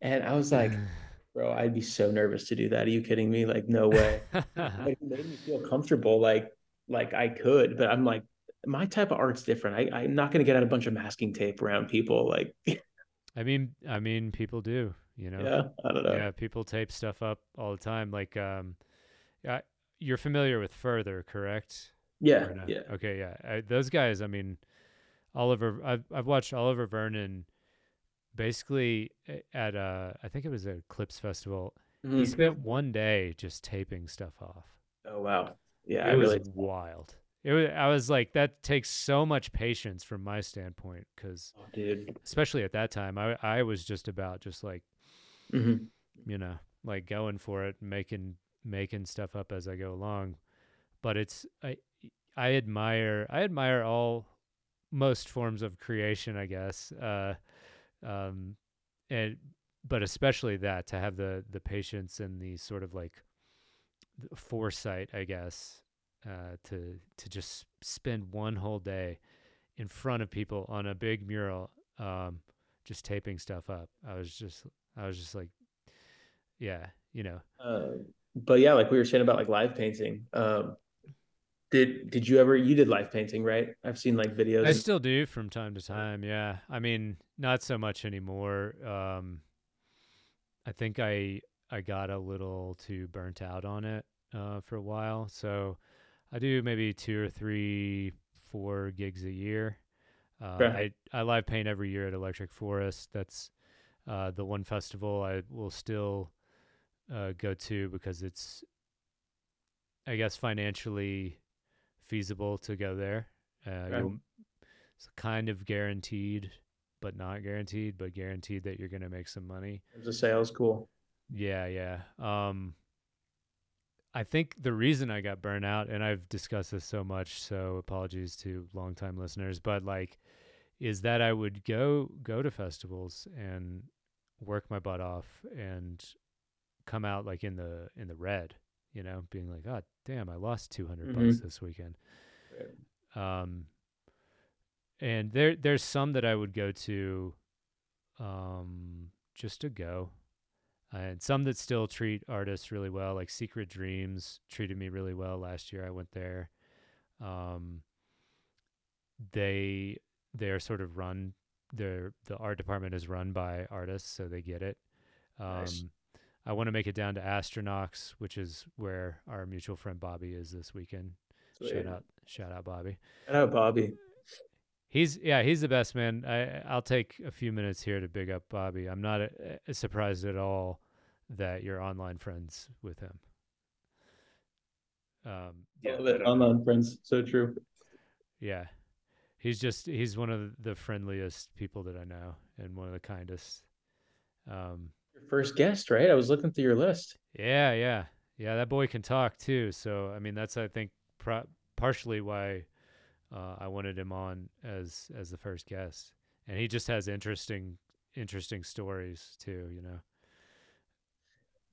Speaker 2: and i was like bro i'd be so nervous to do that are you kidding me like no way like, it made me feel comfortable like like i could but i'm like my type of art's different I, i'm not going to get out a bunch of masking tape around people like
Speaker 1: I mean, I mean, people do, you know?
Speaker 2: yeah i don't know
Speaker 1: Yeah, people tape stuff up all the time. Like, um, yeah, you're familiar with Further, correct?
Speaker 2: yeah yeah
Speaker 1: Okay, yeah. I, those guys. I mean, Oliver. I've I've watched Oliver Vernon. Basically, at uh, I think it was a Clips Festival. He
Speaker 2: Mhm.
Speaker 1: spent one day just taping stuff off.
Speaker 2: oh wow yeah
Speaker 1: it
Speaker 2: i
Speaker 1: was
Speaker 2: really
Speaker 1: wild. It was. I was like, that takes so much patience from my standpoint, because
Speaker 2: oh,
Speaker 1: especially at that time, I I was just about just like
Speaker 2: Mhm.
Speaker 1: you know, like going for it, making making stuff up as I go along. But it's I I admire I admire all most forms of creation, I guess. Uh, um, and but especially that to have the the patience and the sort of like foresight, I guess, uh, to to just spend one whole day in front of people on a big mural, um, just taping stuff up. I was just I was just like, yeah, you know,
Speaker 2: Uh, but yeah, like we were saying about like live painting. Um, did did you ever you did live painting, right? I've seen like videos.
Speaker 1: I still do from time to time. Yeah, I mean, not so much anymore. Um, I think I I got a little too burnt out on it uh, for a while, so I do maybe two or three, four gigs a year. Uh,
Speaker 2: Okay.
Speaker 1: I I live paint every year at Electric Forest. That's uh, the one festival I will still uh, go to because it's, I guess, financially feasible to go there. Uh, you'll- it's kind of guaranteed, but not guaranteed, but guaranteed that you're going to make some money.
Speaker 2: the sales cool.
Speaker 1: Yeah, yeah. Um, I think the reason I got burnt out, and I've discussed this so much, so apologies to longtime listeners, but like, is that I would go go to festivals and work my butt off and come out like in the in the red, you know, being like, oh damn, I lost 200 bucks
Speaker 2: Mhm.
Speaker 1: this weekend. Um, and there there's some that I would go to, um, just to go, and some that still treat artists really well. Like Secret Dreams treated me really well last year. I went there. Um, they they are sort of run. Their the art department is run by artists, so they get it. Um,
Speaker 2: Nice.
Speaker 1: I want to make it down to Astronauts, which is where our mutual friend Bobby is this weekend. Shout out, shout out, Bobby.
Speaker 2: Shout out Bobby.
Speaker 1: He's yeah, he's the best man. I I'll take a few minutes here to big up Bobby. I'm not uh surprised at all that you're online friends with him. Um, yeah.
Speaker 2: Online friends. So true.
Speaker 1: yeah, he's just he's one of the friendliest people that I know and one of the kindest. Um,
Speaker 2: Your first guest, right? I was looking through your list.
Speaker 1: yeah, yeah, yeah. That boy can talk too. So I mean, that's I think pro- partially why uh, I wanted him on as as the first guest, and he just has interesting interesting stories too. You know.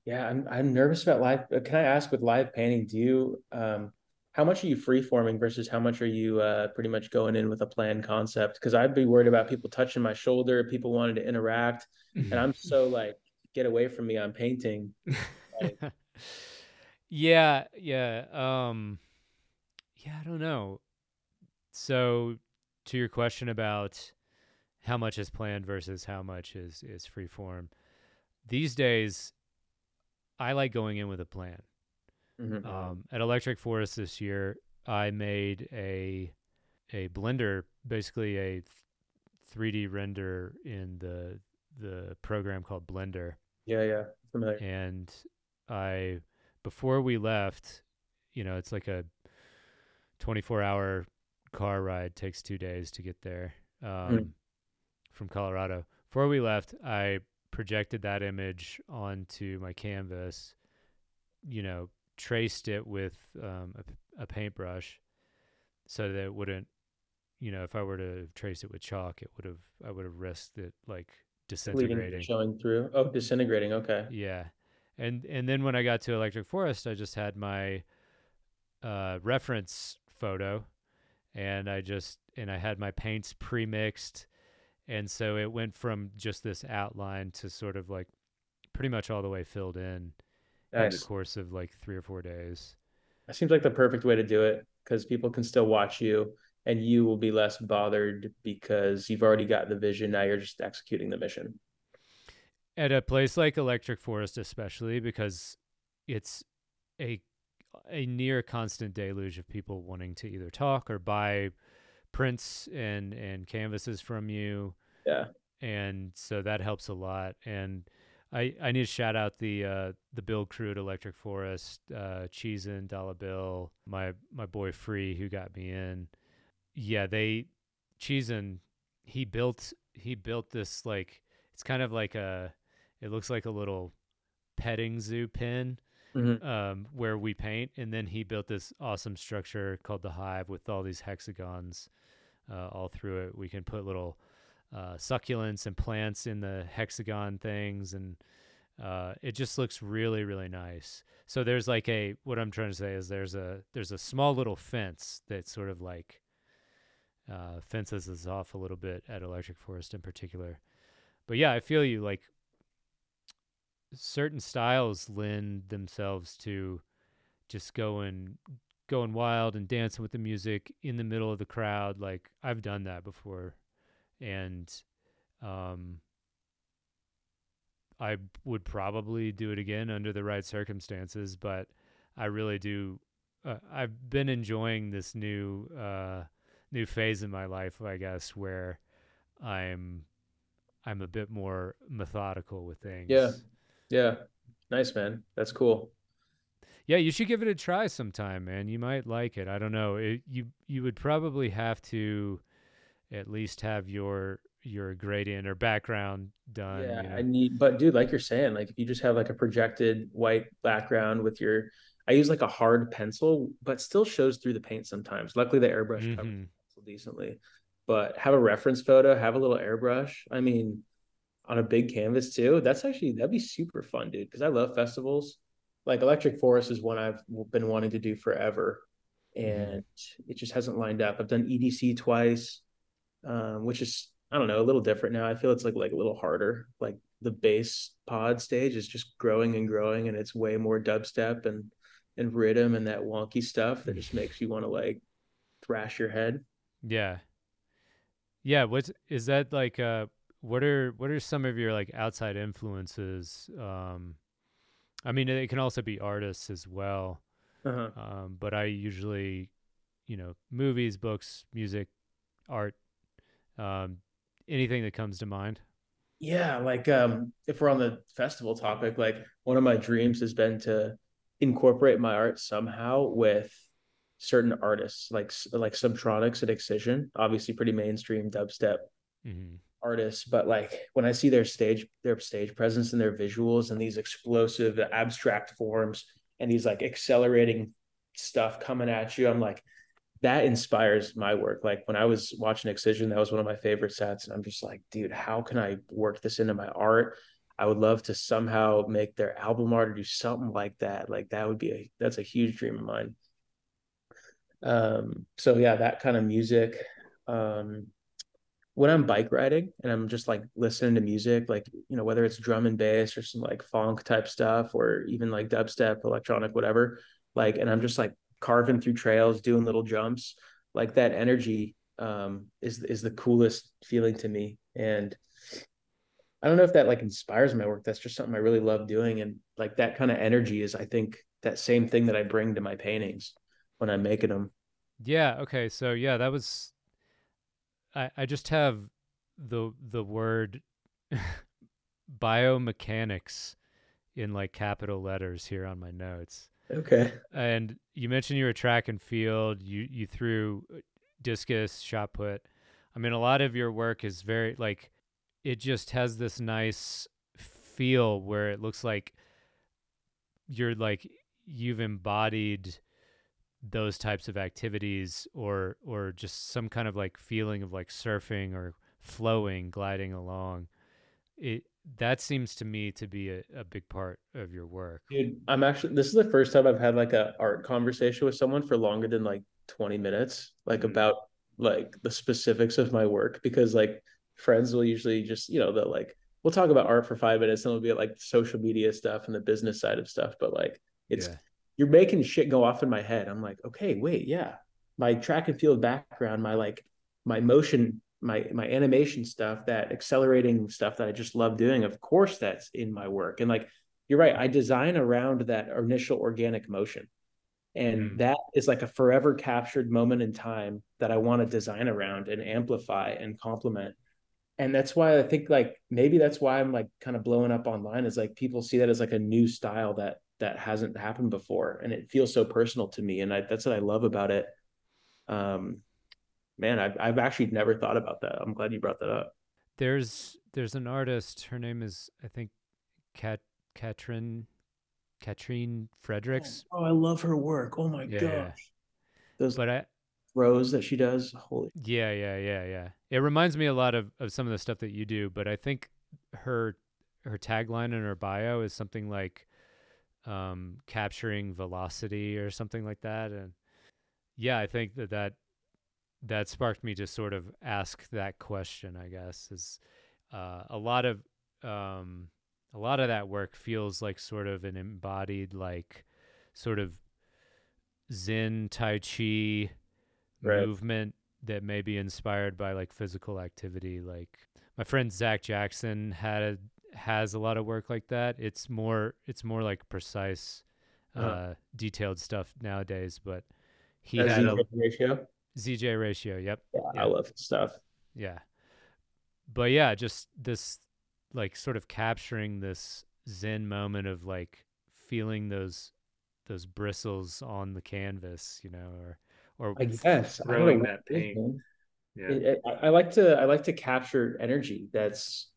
Speaker 2: Yeah, I'm I'm nervous about live. Can I ask with live painting, do you um how much are you free forming versus how much are you uh pretty much going in with a planned concept? Because I'd be worried about people touching my shoulder, people wanting to interact, and I'm so like, get away from me, I'm painting. Like-
Speaker 1: yeah, yeah. Um yeah, I don't know. So to your question about how much is planned versus how much is is free form. These days I like going in with a plan.
Speaker 2: Mhm.
Speaker 1: Um, at Electric Forest this year, I made a a blender, basically a 3D render in the the program called Blender,
Speaker 2: Yeah, yeah, familiar.
Speaker 1: And I, before we left, you know, it's like a 24 hour car ride, takes two days to get there um,
Speaker 2: Mm.
Speaker 1: from Colorado. Before we left, I projected that image onto my canvas, you know, traced it with um, a, a paintbrush so that it wouldn't, you know, if I were to trace it with chalk, it would have, I would have risked it like
Speaker 2: Bleeding,
Speaker 1: disintegrating.
Speaker 2: showing through. Oh, disintegrating. Okay.
Speaker 1: Yeah. And and then when I got to Electric Forest, I just had my uh, reference photo and I just and I had my paints pre-mixed and so it went from just this outline to sort of like pretty much all the way filled in in the course of like 3 or 4 days.
Speaker 2: That seems like the perfect way to do it because people can still watch you and you will be less bothered because you've already got the vision. Now you're just executing the mission.
Speaker 1: At a place like Electric Forest especially because it's a a near constant deluge of people wanting to either talk or buy prints and and canvases from you
Speaker 2: Yeah.
Speaker 1: and so that helps a lot and i i need to shout out the uh the build crew at electric forest uh cheese dollar bill my my boy free who got me in yeah they cheese and he built he built this like it's kind of like a it looks like a little petting zoo pen
Speaker 2: Mhm.
Speaker 1: um, where we paint, and then he built this awesome structure called the Hive with all these hexagons uh, all through it. We can put little uh, succulents and plants in the hexagon things, and uh, it just looks really, really nice. So there's like a what I'm trying to say is there's a there's a small little fence that sort of like uh, fences us off a little bit at Electric Forest in particular. But yeah, I feel you like certain styles lend themselves to just going going wild and dancing with the music in the middle of the crowd like I've done that before and um I would probably do it again under the right circumstances but I really do uh, I've been enjoying this new uh new phase in my life I guess where I'm I'm a bit more methodical with things.
Speaker 2: Yeah. Yeah. Nice, man. That's cool.
Speaker 1: Yeah, you should give it a try sometime, man. You might like it. I don't know. It, you you would probably have to at least have your your gradient or background done.
Speaker 2: Yeah,
Speaker 1: you know?
Speaker 2: I need, but dude, like you're saying, like if you just have like a projected white background with your, I use like a hard pencil, but still shows through the paint sometimes. Luckily, the airbrush covers
Speaker 1: Mhm.
Speaker 2: the pencil decently. But have a reference photo, have a little airbrush. I mean, on a big canvas too. That's actually that'd be super fun, dude. Because I love festivals. Like Electric Forest is one I've been wanting to do forever, and it just hasn't lined up. I've done EDC twice, um, which is I don't know a little different now. I feel it's like like a little harder. Like the bass pod stage is just growing and growing, and it's way more dubstep and and rhythm and that wonky stuff that just makes you want to like thrash your head.
Speaker 1: Yeah. Yeah, what's that like uh what are what are some of your like outside influences? Um I mean it can also be artists as well.
Speaker 2: Uh-huh.
Speaker 1: Um but I usually, you know, movies, books, music, art, um anything that comes to mind.
Speaker 2: Yeah, like um if we're on the festival topic, like one of my dreams has been to incorporate my art somehow with certain artists, like like Subtronics and Excision, obviously pretty mainstream dubstep
Speaker 1: Mhm.
Speaker 2: artists, but like when I see their stage their stage presence and their visuals and these explosive abstract forms and these like accelerating stuff coming at you, I'm like that inspires my work. Like when I was watching Excision, that was one of my favorite sets. And I'm just like, dude, how can I work this into my art? I would love to somehow make their album art or do something like that. Like that would be a that's a huge dream of mine. Um, so yeah, that kind of music. Um, when I'm bike riding and I'm just like listening to music, like you know, whether it's drum and bass or some like funk type stuff or even like dubstep, electronic, whatever, like, and I'm just like carving through trails, doing little jumps, like that energy um is is the coolest feeling to me. And I don't know if that like inspires my work. That's just something I really love doing. And like that kind of energy is, I think, that same thing that I bring to my paintings when I'm making them.
Speaker 1: Yeah, okay. So yeah, that was I I just have the the word biomechanics in like capital letters here on my notes.
Speaker 2: Okay.
Speaker 1: And you mentioned you were track and field. You you threw uh, discus, shot put. I mean, a lot of your work is very like it just has this nice feel where it looks like you're like you've embodied those types of activities or or just some kind of like feeling of like surfing or flowing gliding along it that seems to me to be a, a big part of your work
Speaker 2: dude i'm actually this is the first time i've had like a art conversation with someone for longer than like 20 minutes like mm-hmm. about like the specifics of my work because like friends will usually just you know they'll like we'll talk about art for five minutes and it'll be like social media stuff and the business side of stuff but like it's yeah. you're making shit go off in my head i'm like okay wait yeah my track and field background my like my motion my my animation stuff that accelerating stuff that i just love doing of course that's in my work and like you're right i design around that initial organic motion and mm. that is like a forever captured moment in time that i want to design around and amplify and complement and that's why I think like maybe that's why I'm like kind of blowing up online is like people see that as like a new style that that hasn't happened before and it feels so personal to me and I, that's what I love about it. Um, man, I've I've actually never thought about that. I'm glad you brought that up.
Speaker 1: There's there's an artist. Her name is I think Kat Katrin Katrine Fridriks.
Speaker 2: Oh, oh I love her work. Oh my yeah, gosh.
Speaker 1: Those but I
Speaker 2: rows that she does. Holy.
Speaker 1: Yeah, yeah, yeah, yeah. It reminds me a lot of, of some of the stuff that you do, but I think her her tagline in her bio is something like um, capturing velocity or something like that. And yeah, I think that that that sparked me to sort of ask that question. I guess is uh, a lot of um, a lot of that work feels like sort of an embodied like sort of Zen Tai Chi right. movement that may be inspired by like physical activity. Like my friend Zach Jackson had has a lot of work like that. It's more it's more like precise, uh-huh. uh, detailed stuff nowadays. But he
Speaker 2: That's had a ratio.
Speaker 1: ZJ ratio. Yep.
Speaker 2: Yeah, I love stuff.
Speaker 1: Yeah, but yeah, just this like sort of capturing this zen moment of like feeling those those bristles on the canvas, you know, or or
Speaker 2: I guess throwing that pain. yeah, it, it, I like to I like to capture energy that's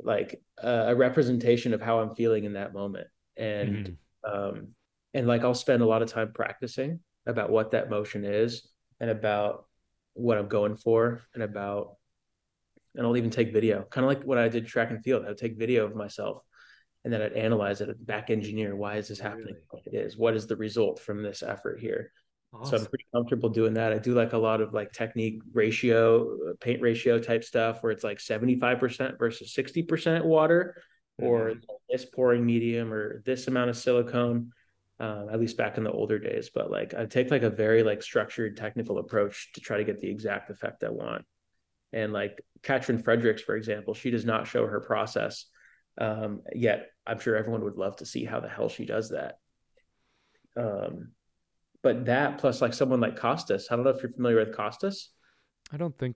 Speaker 2: like uh, a representation of how I'm feeling in that moment, and mm-hmm. um, and like I'll spend a lot of time practicing about what that motion is and about what I'm going for and about and I'll even take video, kind of like what I did track and field. I would take video of myself and then I'd analyze it, I'd back engineer why is this happening? Really? It is. What is the result from this effort here? Awesome. So I'm pretty comfortable doing that. I do like a lot of like technique ratio, paint ratio type stuff where it's like 75% versus 60% water mm-hmm. or this pouring medium or this amount of silicone. Um, at least back in the older days, but like I take like a very like structured technical approach to try to get the exact effect I want. And like Katrin Fridriks, for example, she does not show her process. Um, yet I'm sure everyone would love to see how the hell she does that. Um, but that plus like someone like Costas, I don't know if you're familiar with Costas.
Speaker 1: I don't think,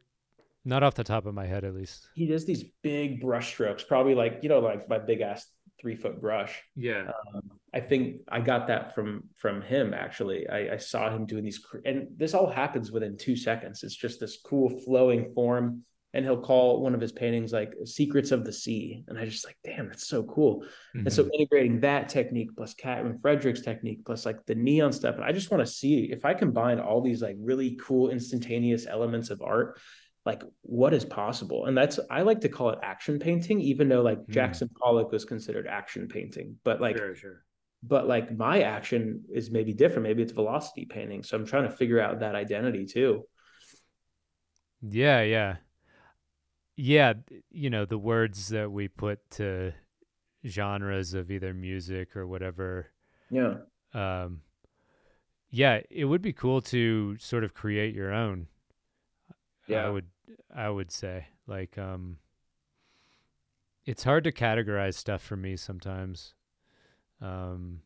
Speaker 1: not off the top of my head at least.
Speaker 2: He does these big brush strokes, probably like you know like my big ass three foot brush.
Speaker 1: Yeah.
Speaker 2: Um, I think I got that from from him actually. I, I saw him doing these, and this all happens within two seconds. It's just this cool flowing form and he'll call one of his paintings like secrets of the sea and i just like damn that's so cool mm-hmm. and so mm-hmm. integrating that technique plus Katrin Fridriks technique plus like the neon stuff and i just want to see if i combine all these like really cool instantaneous elements of art like what is possible and that's i like to call it action painting even though like mm. jackson pollock was considered action painting but like
Speaker 1: sure, sure.
Speaker 2: But like my action is maybe different maybe it's velocity painting so i'm trying to figure out that identity too
Speaker 1: yeah yeah yeah, you know, the words that we put to genres of either music or whatever.
Speaker 2: Yeah.
Speaker 1: Um, yeah, it would be cool to sort of create your own.
Speaker 2: Yeah.
Speaker 1: I would I would say like um it's hard to categorize stuff for me sometimes. Um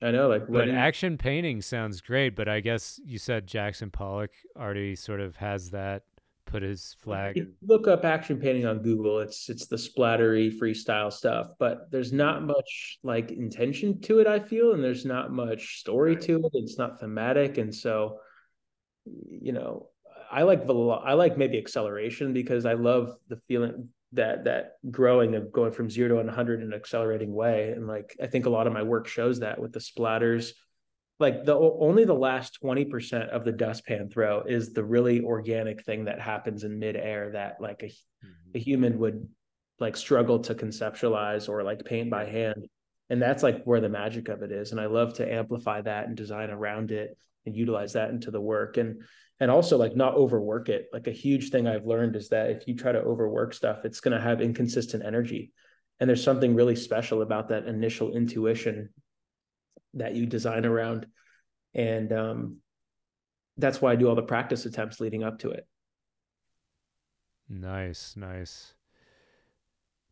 Speaker 2: I know like
Speaker 1: but action painting sounds great, but I guess you said Jackson Pollock already sort of has that put his flag.
Speaker 2: look up action painting on Google. It's it's the splattery freestyle stuff, but there's not much like intention to it. I feel, and there's not much story to it. It's not thematic, and so you know, I like velo- I like maybe acceleration because I love the feeling that that growing of going from zero to 100 in an accelerating way, and like I think a lot of my work shows that with the splatters. Like the only the last 20% of the dustpan throw is the really organic thing that happens in midair that like a, mm-hmm. a human would like struggle to conceptualize or like paint by hand. And that's like where the magic of it is. And i love to amplify that and design around it and utilize that into the work. And and also like not overwork it. Like a huge thing i've learned is that if you try to overwork stuff it's going to have inconsistent energy. And there's something really special about that initial intuition that you design around. And um, that's why i do all the practice attempts leading up to it.
Speaker 1: Nice nice.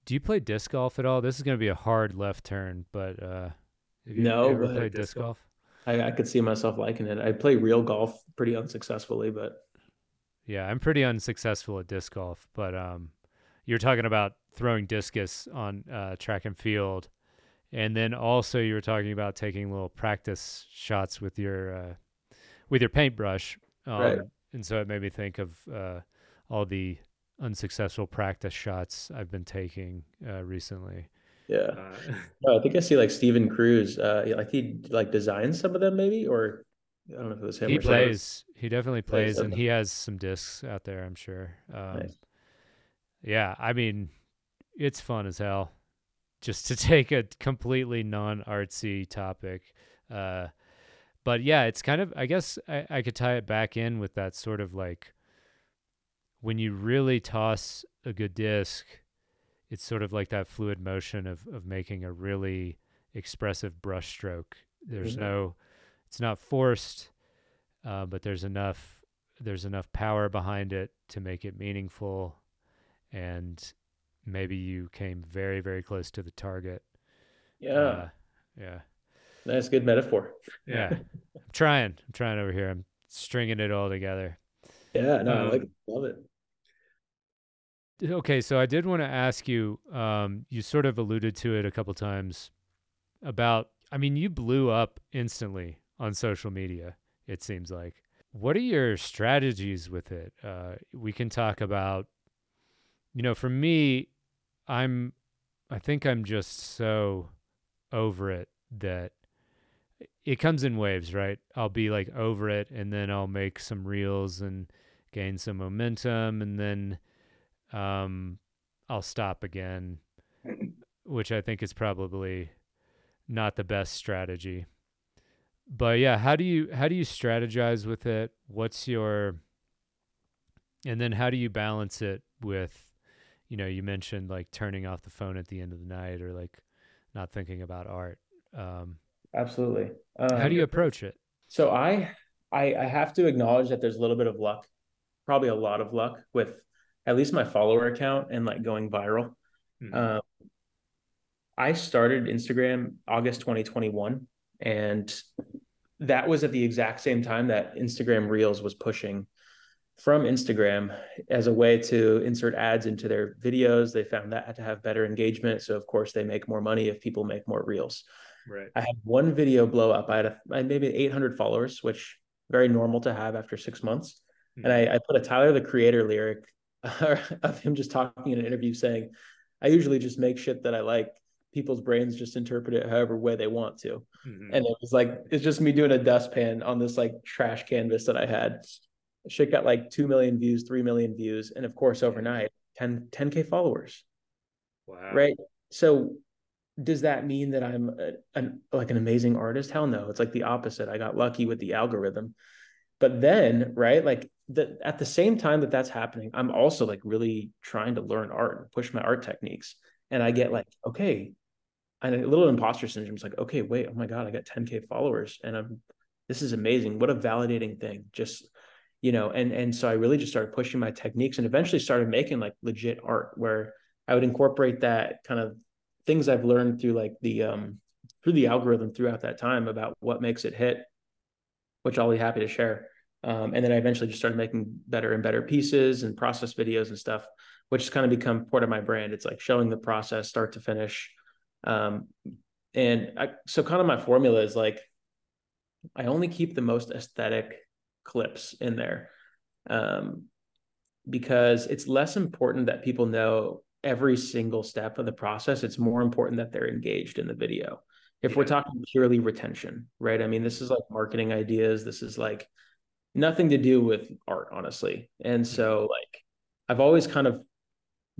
Speaker 1: Do you play disc golf at all? This is going to be a hard left turn but uh have you
Speaker 2: no
Speaker 1: ever played disc, disc golf
Speaker 2: I, I could see myself liking it i play real golf pretty unsuccessfully but
Speaker 1: yeah i'm pretty unsuccessful at disc golf but um you're talking about throwing discus on uh, track and field and then also you were talking about taking little practice shots with your uh, with your paintbrush, um, right. and so it made me think of uh, all the unsuccessful practice shots I've been taking uh, recently.
Speaker 2: Yeah, uh, oh, I think I see like Steven Cruz. Uh, like he like designed some of them, maybe, or I don't know if it was him.
Speaker 1: He plays. He definitely plays, plays and he has some discs out there. I'm sure. Um, nice. Yeah, I mean, it's fun as hell just to take a completely non artsy topic. Uh, but yeah, it's kind of, I guess I, I could tie it back in with that sort of like when you really toss a good disc, it's sort of like that fluid motion of, of making a really expressive brushstroke. There's mm-hmm. no, it's not forced, uh, but there's enough, there's enough power behind it to make it meaningful. And maybe you came very very close to the target.
Speaker 2: Yeah. Uh,
Speaker 1: yeah.
Speaker 2: That's good metaphor.
Speaker 1: Yeah. I'm trying. I'm trying over here. I'm stringing it all together.
Speaker 2: Yeah no um, i like it. love it
Speaker 1: okay so i did want to ask you um, you sort of alluded to it a couple times about i mean you blew up instantly on social media it seems like what are your strategies with it uh, we can talk about you know for me I'm I think I'm just so over it that it comes in waves, right? I'll be like over it and then I'll make some reels and gain some momentum and then um I'll stop again, which I think is probably not the best strategy. But yeah, how do you how do you strategize with it? What's your and then how do you balance it with you know, you mentioned like turning off the phone at the end of the night or like not thinking about art. Um,
Speaker 2: Absolutely.
Speaker 1: Um, how do you approach it?
Speaker 2: So I, I, I have to acknowledge that there's a little bit of luck, probably a lot of luck with at least my follower account and like going viral. Mm-hmm. Um, I started Instagram August 2021, and that was at the exact same time that Instagram Reels was pushing from Instagram as a way to insert ads into their videos. They found that had to have better engagement. So of course they make more money if people make more reels.
Speaker 1: Right.
Speaker 2: I had one video blow up. I had, a, I had maybe 800 followers, which very normal to have after six months. Mm-hmm. And I, I, put a Tyler the Creator lyric of him just talking in an interview saying, "I usually just make shit that I like. People's brains just interpret it however way they want to." Mm-hmm. And it was like it's just me doing a dustpan on this like trash canvas that I had. Shit got like 2 million views 3 million views and of course overnight 10 10k followers.
Speaker 1: Wow.
Speaker 2: Right? So does that mean that i'm a, an like an amazing artist? Hell no. It's like the opposite. I got lucky with the algorithm. But then right like the, at the same time that that's happening i'm also like really trying to learn art and push my art techniques. And i get like okay and a little imposter syndrome is like okay wait oh my god i got 10k followers and i'm this is amazing. What a validating thing. Just you know and and so i really just started pushing my techniques and eventually started making like legit art where i would incorporate that kind of things i've learned through like the um through the algorithm throughout that time about what makes it hit which i'll be happy to share Um, and then I eventually just started making better and better pieces and process videos and stuff, which has kind of become part of my brand. It's like showing the process start to finish. Um, and I, so kind of my formula is like, I only keep the most aesthetic clips in there. Um, because it's less important that people know every single step of the process. It's more important that they're engaged in the video. If yeah. we're talking purely retention, right? I mean, this is like marketing ideas. This is like nothing to do with art, honestly. And mm-hmm. so, like, I've always kind of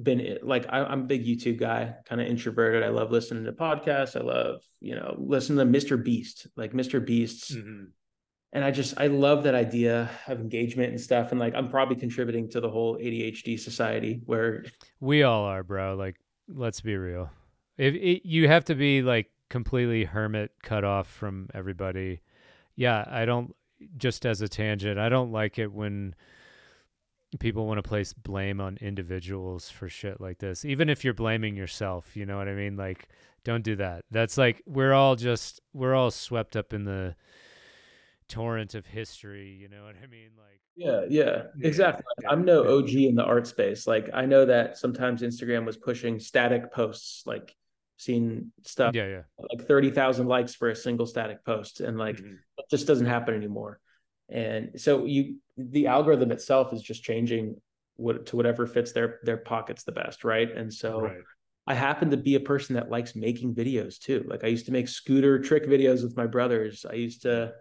Speaker 2: been like, I, am a big YouTube guy, kind of introverted. I love listening to podcasts. I love, you know, listening to Mr. Beast, like Mr. Beast's mm-hmm and I just I love that idea of engagement and stuff. And like I'm probably contributing to the whole ADHD society where
Speaker 1: we all are, bro. Like, let's be real. If it, you have to be like completely hermit, cut off from everybody. Yeah, I don't. Just as a tangent, I don't like it when people want to place blame on individuals for shit like this. Even if you're blaming yourself, you know what I mean? Like, don't do that. That's like we're all just we're all swept up in the torrent of history you know what i mean like
Speaker 2: yeah yeah exactly like, i'm no og in the art space like i know that sometimes instagram was pushing static posts like seeing stuff
Speaker 1: yeah yeah
Speaker 2: like 30,000 likes for a single static post and like mm-hmm. it just doesn't happen anymore and so you the algorithm itself is just changing what to whatever fits their their pockets the best right and so right. I happen to be a person that likes making videos too. Like I used to make scooter trick videos with my brothers. I used to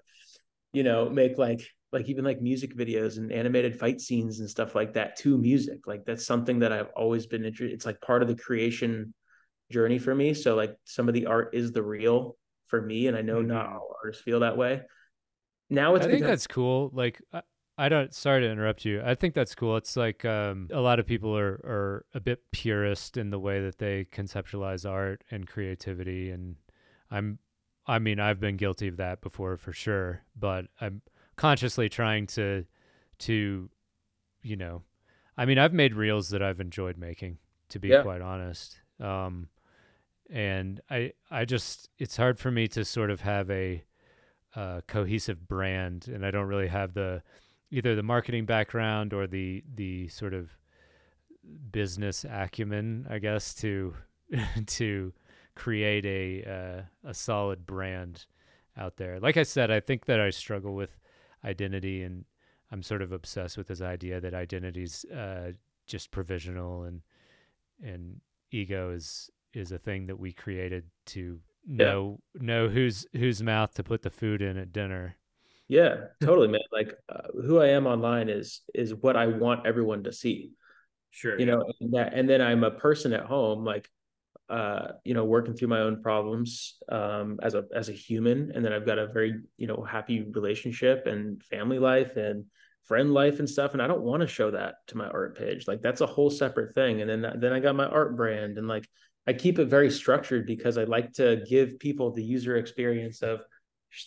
Speaker 2: you know, make like like even like music videos and animated fight scenes and stuff like that to music. Like that's something that I've always been interested. It's like part of the creation journey for me. So like some of the art is the real for me, and I know mm-hmm. not all artists feel that way. Now it's
Speaker 1: I think become- that's cool. Like I, I don't. Sorry to interrupt you. I think that's cool. It's like um, a lot of people are are a bit purist in the way that they conceptualize art and creativity, and I'm I mean, I've been guilty of that before for sure, but I'm consciously trying to to you know, I mean, I've made reels that I've enjoyed making, to be yeah. quite honest. Um, and I I just it's hard for me to sort of have a uh, cohesive brand, and I don't really have the either the marketing background or the the sort of business acumen, I guess, to to create a uh, a solid brand out there. Like I said, I think that I struggle with identity, and I'm sort of obsessed with this idea that identity's uh, just provisional, and and ego is is a thing that we created to know yeah. know whose whose mouth to put the food in at dinner.
Speaker 2: Yeah, totally, man. Like uh, who I am online is is what I want everyone to see.
Speaker 1: Sure.
Speaker 2: You know, and that, and then I'm a person at home. Like uh, you know, working through my own problems um, as a as a human, and then I've got a very you know happy relationship and family life and friend life and stuff, and I don't want to show that to my art page. Like that's a whole separate thing. And then then I got my art brand, and like I keep it very structured because I like to give people the user experience of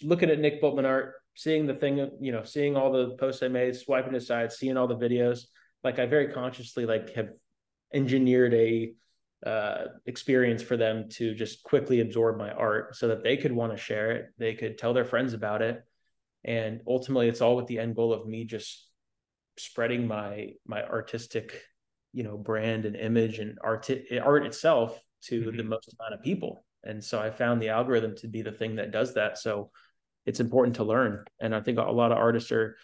Speaker 2: looking at Nick Bultman art, seeing the thing, you know, seeing all the posts I made, swiping aside, seeing all the videos. Like I very consciously like have engineered a uh, experience for them to just quickly absorb my art so that they could want to share it they could tell their friends about it and ultimately it's all with the end goal of me just spreading my my artistic you know brand and image and art art itself to mm-hmm. the most amount of people. And so i found the algorithm to be the thing that does that. So it's important to learn. And i think a lot of artists are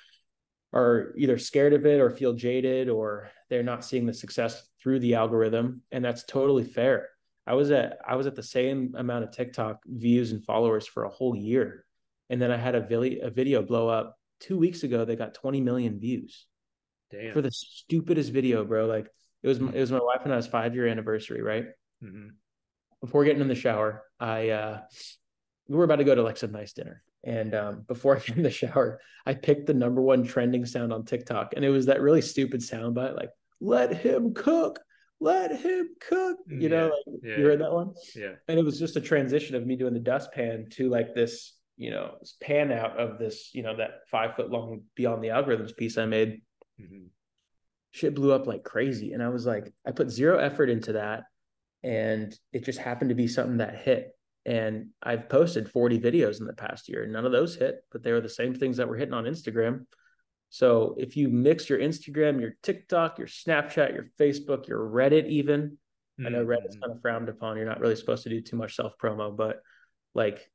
Speaker 2: are either scared of it or feel jaded or they're not seeing the success through the algorithm. And that's totally fair. I was at i was at the same amount of tiktok views and followers for a whole year. And then i had a video a video blow up two weeks ago they got 20 million views. Damn. for the stupidest video bro. Like it was it was my wife and i's five year anniversary right mm-hmm. before getting in the shower i uh we were about to go to like some nice dinner and um, before I get in the shower, I picked the number one trending sound on TikTok. And it was that really stupid sound bite, like, let him cook, let him cook. You yeah, know, like, yeah, you heard that one?
Speaker 1: Yeah.
Speaker 2: And it was just a transition of me doing the dustpan to like this, you know, pan out of this, you know, that five foot long Beyond the Algorithms piece I made. Mm-hmm. Shit blew up like crazy. And I was like, I put zero effort into that. And it just happened to be something that hit and I've posted 40 videos in the past year. And none of those hit, but they were the same things that were hitting on Instagram. So if you mix your Instagram, your TikTok, your Snapchat, your Facebook, your Reddit, even, mm-hmm. I know Reddit's mm-hmm. kind of frowned upon. You're not really supposed to do too much self promo, but like,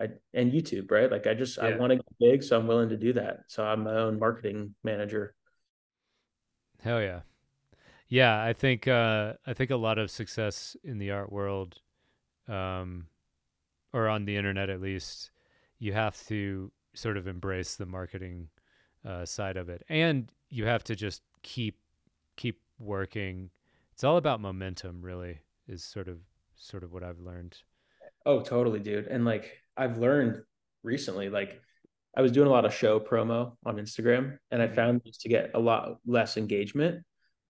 Speaker 2: I and YouTube, right? Like, I just yeah. I want to get big, so I'm willing to do that. So I'm my own marketing manager.
Speaker 1: Hell yeah, yeah. I think uh, I think a lot of success in the art world, um, or on the internet at least, you have to sort of embrace the marketing uh, side of it, and you have to just keep keep working. It's all about momentum, really. Is sort of sort of what I've learned.
Speaker 2: Oh, totally, dude. And like I've learned recently, like I was doing a lot of show promo on Instagram, and I mm-hmm. found to get a lot less engagement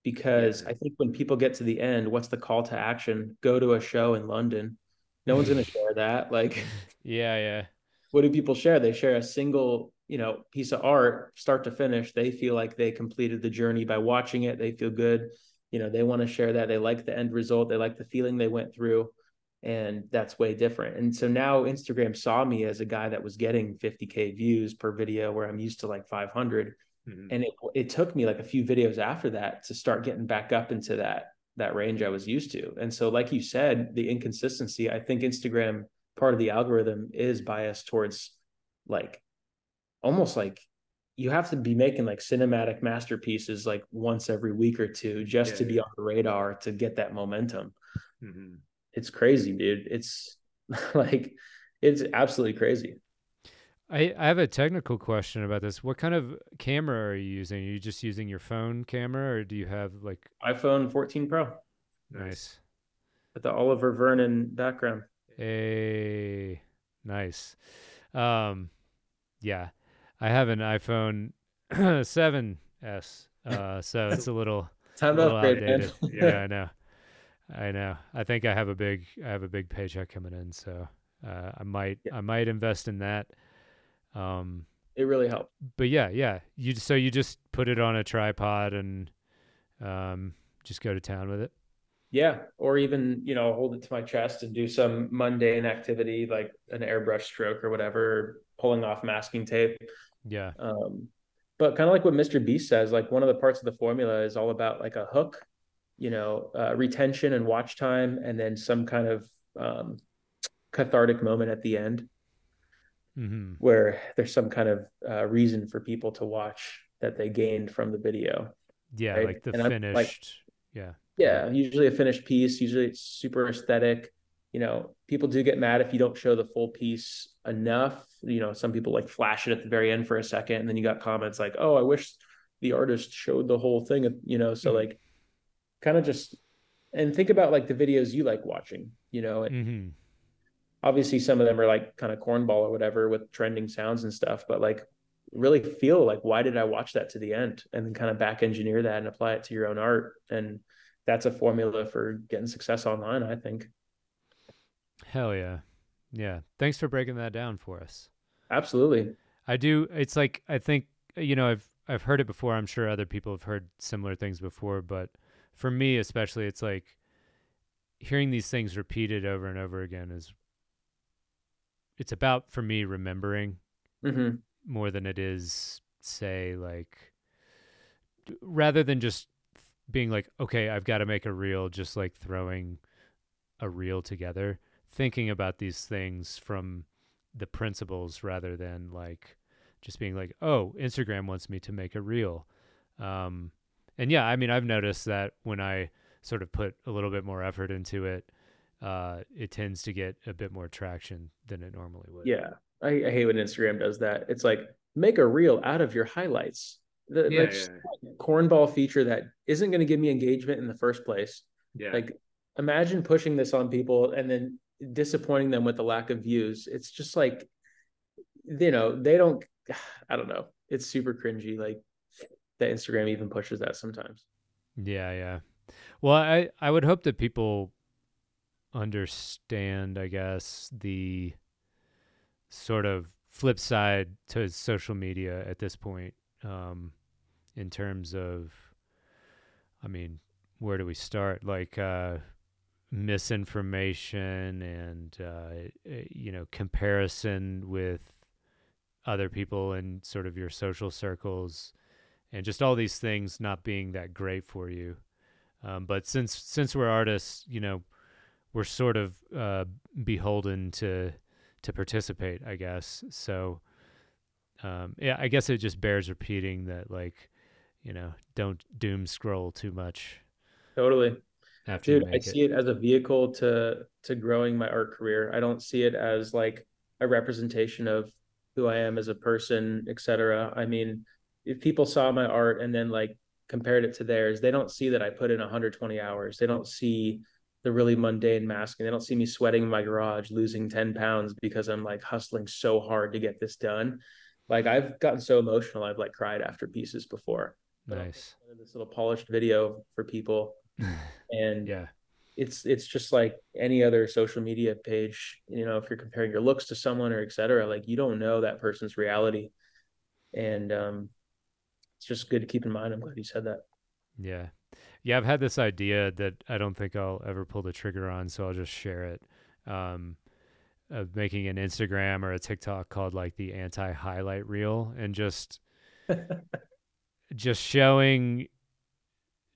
Speaker 2: because yeah. I think when people get to the end, what's the call to action? Go to a show in London. No one's going to share that. Like,
Speaker 1: yeah, yeah.
Speaker 2: What do people share? They share a single you know piece of art start to finish they feel like they completed the journey by watching it they feel good you know they want to share that they like the end result they like the feeling they went through and that's way different and so now instagram saw me as a guy that was getting 50k views per video where i'm used to like 500 mm-hmm. and it, it took me like a few videos after that to start getting back up into that that range i was used to and so like you said the inconsistency i think instagram part of the algorithm is biased towards like almost like you have to be making like cinematic masterpieces like once every week or two just yeah, to be yeah. on the radar to get that momentum. Mm-hmm. It's crazy, dude. It's like it's absolutely crazy.
Speaker 1: I, I have a technical question about this. What kind of camera are you using? Are you just using your phone camera or do you have like
Speaker 2: iPhone 14 Pro?
Speaker 1: Nice.
Speaker 2: With the Oliver Vernon background.
Speaker 1: Hey, nice. Um, yeah. I have an iPhone 7s, uh, so it's a little,
Speaker 2: Time
Speaker 1: a little
Speaker 2: outdated.
Speaker 1: yeah, I know. I know. I think I have a big I have a big paycheck coming in, so uh, I might yeah. I might invest in that. Um,
Speaker 2: it really helped.
Speaker 1: But yeah, yeah. You so you just put it on a tripod and um, just go to town with it.
Speaker 2: Yeah, or even you know hold it to my chest and do some mundane activity like an airbrush stroke or whatever, pulling off masking tape.
Speaker 1: Yeah.
Speaker 2: Um, but kind of like what Mr. Beast says, like one of the parts of the formula is all about like a hook, you know, uh, retention and watch time, and then some kind of um, cathartic moment at the end mm-hmm. where there's some kind of uh, reason for people to watch that they gained from the video.
Speaker 1: Yeah, right? like the and finished. Like, yeah.
Speaker 2: Yeah, usually a finished piece. Usually it's super aesthetic you know, people do get mad if you don't show the full piece enough. You know, some people like flash it at the very end for a second, and then you got comments like, "Oh, I wish the artist showed the whole thing." You know, so mm-hmm. like, kind of just and think about like the videos you like watching. You know, mm-hmm. Obviously some of them are like kind of cornball or whatever with trending sounds and stuff, but like really feel like why did I watch that to the end, and then kind of back engineer that and apply it to your own art, and that's a formula for getting success online. I think.
Speaker 1: Hell yeah. Yeah. Thanks for breaking that down for us.
Speaker 2: Absolutely.
Speaker 1: I do it's like I think you know I've I've heard it before. I'm sure other people have heard similar things before, but for me especially it's like hearing these things repeated over and over again is it's about for me remembering mm-hmm. more than it is say like rather than just being like okay I've got to make a reel just like throwing a reel together thinking about these things from the principles rather than like just being like, oh, Instagram wants me to make a reel. Um, and yeah, I mean, I've noticed that when I sort of put a little bit more effort into it, uh, it tends to get a bit more traction than it normally would.
Speaker 2: Yeah. I, I hate when Instagram does that. It's like, make a reel out of your highlights. The, yeah, yeah. cornball feature that isn't going to give me engagement in the first place.
Speaker 1: Yeah.
Speaker 2: Like, imagine pushing this on people and then disappointing them with the lack of views. It's just like, you know, they don't, I don't know. It's super cringy. Like that Instagram even pushes that sometimes.
Speaker 1: Yeah. Yeah. Well, I, I would hope that people understand, I guess, the sort of flip side to social media at this point, um, in terms of, I mean, where do we start? Like, uh, misinformation and uh, eh, you know comparison with other people in sort of your social circles and just all these things not being that great for you. Um, but since since we're artists, you know, we're sort of uh, beholden to to participate, I guess. So um, yeah, I guess it just bears repeating that like, you know, don't doom scroll too much.
Speaker 2: Totally.
Speaker 1: After
Speaker 2: Dude, I see it as a vehicle to to growing my art career. I don't see it as like a representation of who I am as a person, etc. I mean, if people saw my art and then like compared it to theirs, they don't see that I put in 120 hours. They don't see the really mundane masking. They don't see me sweating in my garage, losing 10 pounds because I'm like hustling so hard to get this done. Like I've gotten so emotional, I've like cried after pieces before.
Speaker 1: Nice.
Speaker 2: This little polished video for people and
Speaker 1: yeah
Speaker 2: it's it's just like any other social media page you know if you're comparing your looks to someone or etc like you don't know that person's reality and um it's just good to keep in mind i'm glad you said that
Speaker 1: yeah yeah i've had this idea that i don't think i'll ever pull the trigger on so i'll just share it um of making an instagram or a tiktok called like the anti highlight reel and just just showing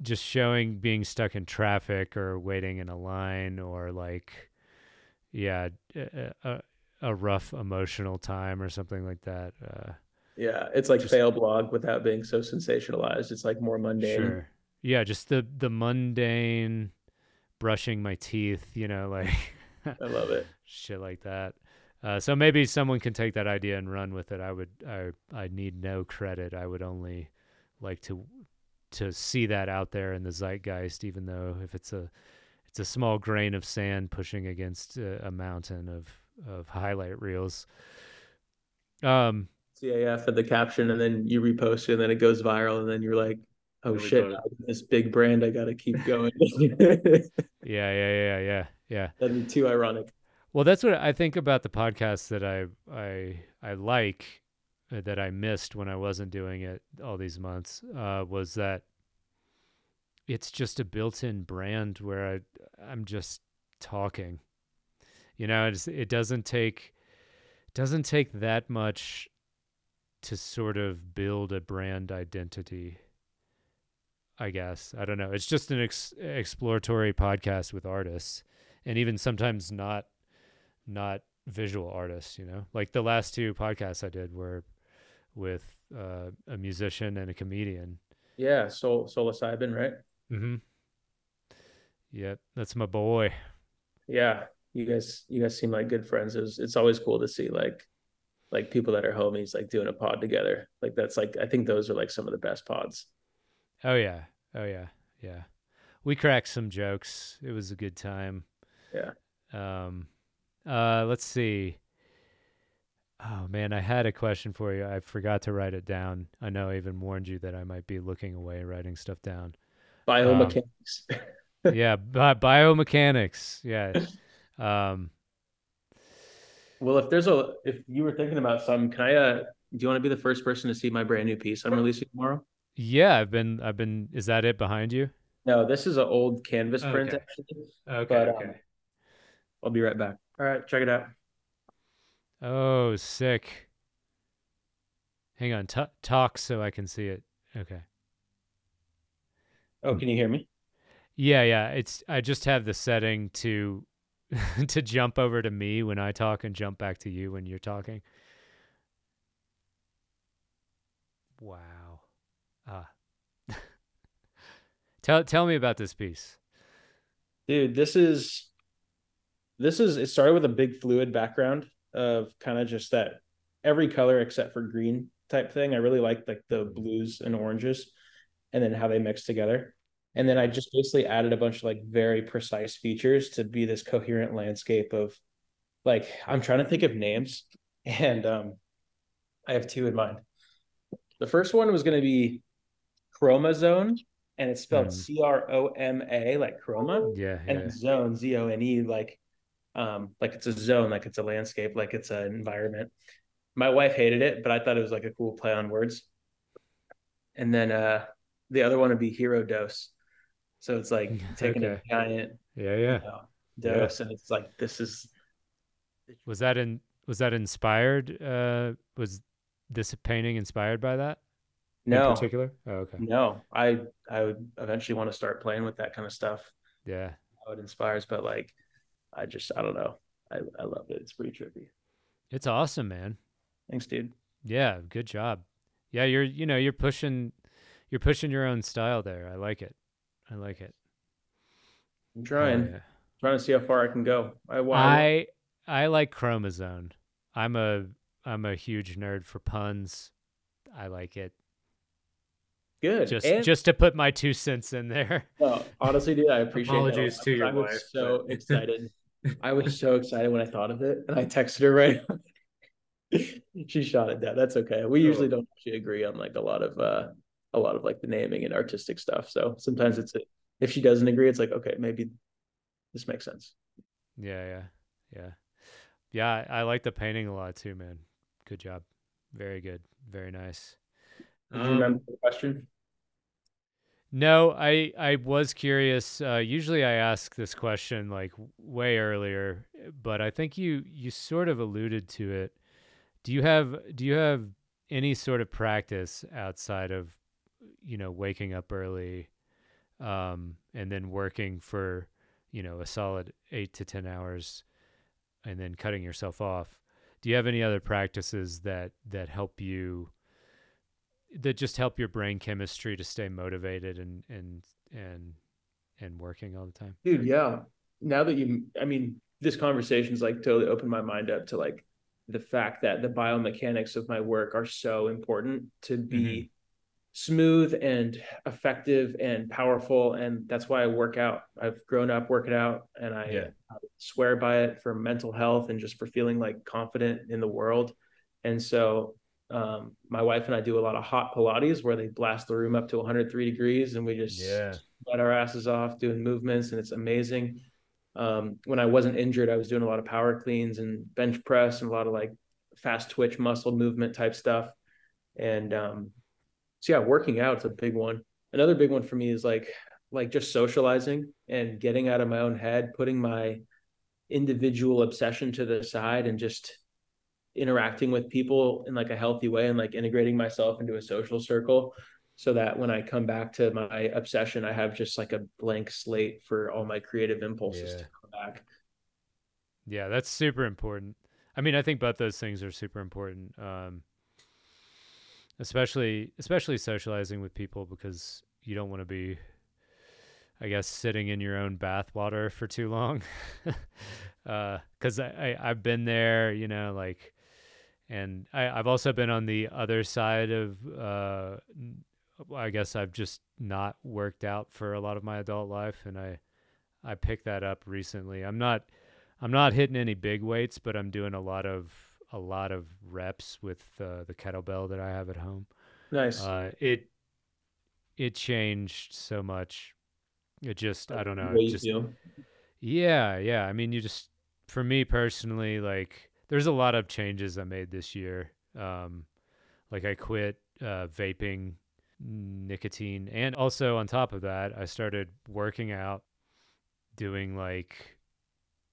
Speaker 1: just showing being stuck in traffic or waiting in a line or like yeah a, a, rough emotional time or something like that uh,
Speaker 2: yeah it's like just, fail blog without being so sensationalized. It's like more mundane. Sure
Speaker 1: yeah just the the mundane brushing my teeth you know like
Speaker 2: i love it.
Speaker 1: shit like that. Uh, so maybe someone can take that idea and run with it. I would i i need no credit. I would only like to to see that out there in the zeitgeist, even though if it's a it's a small grain of sand pushing against a, a mountain of of highlight reels. Um,
Speaker 2: CAF at the caption, and then you repost it, and then it goes viral, and then you're like, "Oh shit, this big brand, I gotta keep going."
Speaker 1: yeah, yeah, yeah, yeah, yeah.
Speaker 2: That'd be too ironic.
Speaker 1: Well, that's what I think about the podcast that I I I like uh, that I missed when I wasn't doing it all these months uh, was that it's just a built-in brand where I I'm just talking. You know, it doesn't take doesn't take that much to sort of build a brand identity. I guess I don't know. It's just an ex- exploratory podcast with artists, and even sometimes not not visual artists. You know, like the last two podcasts I did were with uh, a musician and a comedian.
Speaker 2: Yeah, Sol Psilocybin, right?
Speaker 1: Mm-hmm. Yep, that's my boy.
Speaker 2: Yeah, you guys, you guys seem like good friends. It's it's always cool to see like like people that are homies like doing a pod together. Like that's like I think those are like some of the best pods.
Speaker 1: Oh yeah, oh yeah, yeah. We cracked some jokes. It was a good time.
Speaker 2: Yeah.
Speaker 1: Um. Uh. Let's see. Oh man, I had a question for you. I forgot to write it down. I know I even warned you that I might be looking away writing stuff down.
Speaker 2: Biomechanics.
Speaker 1: Um, yeah, bi- biomechanics. Yeah. Um,
Speaker 2: well, if there's a if you were thinking about some, can I uh do you want to be the first person to see my brand new piece I'm releasing tomorrow?
Speaker 1: Yeah, I've been I've been is that it behind you?
Speaker 2: No, this is an old canvas print
Speaker 1: okay.
Speaker 2: actually.
Speaker 1: Okay. But, okay. Um,
Speaker 2: I'll be right back. All right, check it out.
Speaker 1: Oh, sick. Hang on, T- talk so I can see it. Okay.
Speaker 2: Oh, can you hear me?
Speaker 1: Yeah, yeah. It's I just have the setting to to jump over to me when I talk and jump back to you when you're talking. Wow. Ah. tell tell me about this piece.
Speaker 2: Dude, this is this is it started with a big fluid background of kind of just that every color except for green type thing. I really like like the blues and oranges and then how they mix together. And then I just basically added a bunch of like very precise features to be this coherent landscape of like I'm trying to think of names and um I have two in mind. The first one was going to be Chromazone and it's spelled mm. C R O M A like chroma.
Speaker 1: Yeah.
Speaker 2: And
Speaker 1: yeah.
Speaker 2: zone Z O N E like um, like it's a zone, like it's a landscape, like it's an environment. My wife hated it, but I thought it was like a cool play on words. And then uh, the other one would be hero dose. So it's like taking okay. a giant
Speaker 1: yeah yeah
Speaker 2: you know, dose, yeah. and it's like this is.
Speaker 1: Was that in? Was that inspired? Uh, was this painting inspired by that?
Speaker 2: No,
Speaker 1: in particular. Oh, okay.
Speaker 2: No, I I would eventually want to start playing with that kind of stuff.
Speaker 1: Yeah,
Speaker 2: how it inspires, but like, I just I don't know. I I love it. It's pretty trippy.
Speaker 1: It's awesome, man.
Speaker 2: Thanks, dude.
Speaker 1: Yeah, good job. Yeah, you're you know you're pushing you're pushing your own style there. I like it. I like it.
Speaker 2: I'm trying. Oh, yeah. Trying to see how far I can go.
Speaker 1: I I, I like Chromazone. I'm a I'm a huge nerd for puns. I like it.
Speaker 2: Good.
Speaker 1: Just and, just to put my two cents in there.
Speaker 2: No, honestly, dude, I appreciate
Speaker 1: Apologies
Speaker 2: it.
Speaker 1: to your
Speaker 2: I
Speaker 1: wife.
Speaker 2: was so but... excited. I was so excited when I thought of it, and I texted her right. she shot it down. That's okay. We usually don't actually agree on like a lot of uh a lot of like the naming and artistic stuff. So sometimes it's a, if she doesn't agree, it's like okay, maybe this makes sense.
Speaker 1: Yeah, yeah, yeah, yeah. I, I like the painting a lot too, man. Good job. Very good. Very nice.
Speaker 2: Did you um, remember the question?
Speaker 1: No, I I was curious. Uh, usually, I ask this question like way earlier, but I think you you sort of alluded to it. Do you have do you have any sort of practice outside of you know waking up early, um, and then working for you know a solid eight to ten hours, and then cutting yourself off? Do you have any other practices that that help you? That just help your brain chemistry to stay motivated and and and and working all the time
Speaker 2: dude yeah now that you i mean this conversation's like totally opened my mind up to like the fact that the biomechanics of my work are so important to be mm-hmm. smooth and effective and powerful and that's why i work out i've grown up working out and I, yeah. I swear by it for mental health and just for feeling like confident in the world and so um, my wife and I do a lot of hot Pilates where they blast the room up to 103 degrees and we just
Speaker 1: yeah.
Speaker 2: let our asses off doing movements and it's amazing. Um, when I wasn't injured, I was doing a lot of power cleans and bench press and a lot of like fast twitch muscle movement type stuff. And um, so yeah, working out is a big one. Another big one for me is like like just socializing and getting out of my own head, putting my individual obsession to the side and just interacting with people in like a healthy way and like integrating myself into a social circle so that when I come back to my obsession, I have just like a blank slate for all my creative impulses yeah. to come back.
Speaker 1: Yeah, that's super important. I mean, I think both those things are super important. Um, especially especially socializing with people because you don't want to be I guess sitting in your own bathwater for too long. uh, cause I, I, I've been there, you know, like and I, have also been on the other side of uh, I guess I've just not worked out for a lot of my adult life, and I I picked that up recently. I'm not I'm not hitting any big weights, but I'm doing a lot of a lot of reps with uh, the kettlebell that I have at home.
Speaker 2: Nice.
Speaker 1: Uh, it it changed so much. It just I don't know. Just, yeah, yeah. I mean, you just for me personally, like there's a lot of changes I made this year. Um, like I quit uh, vaping nicotine, and also on top of that, I started working out, doing like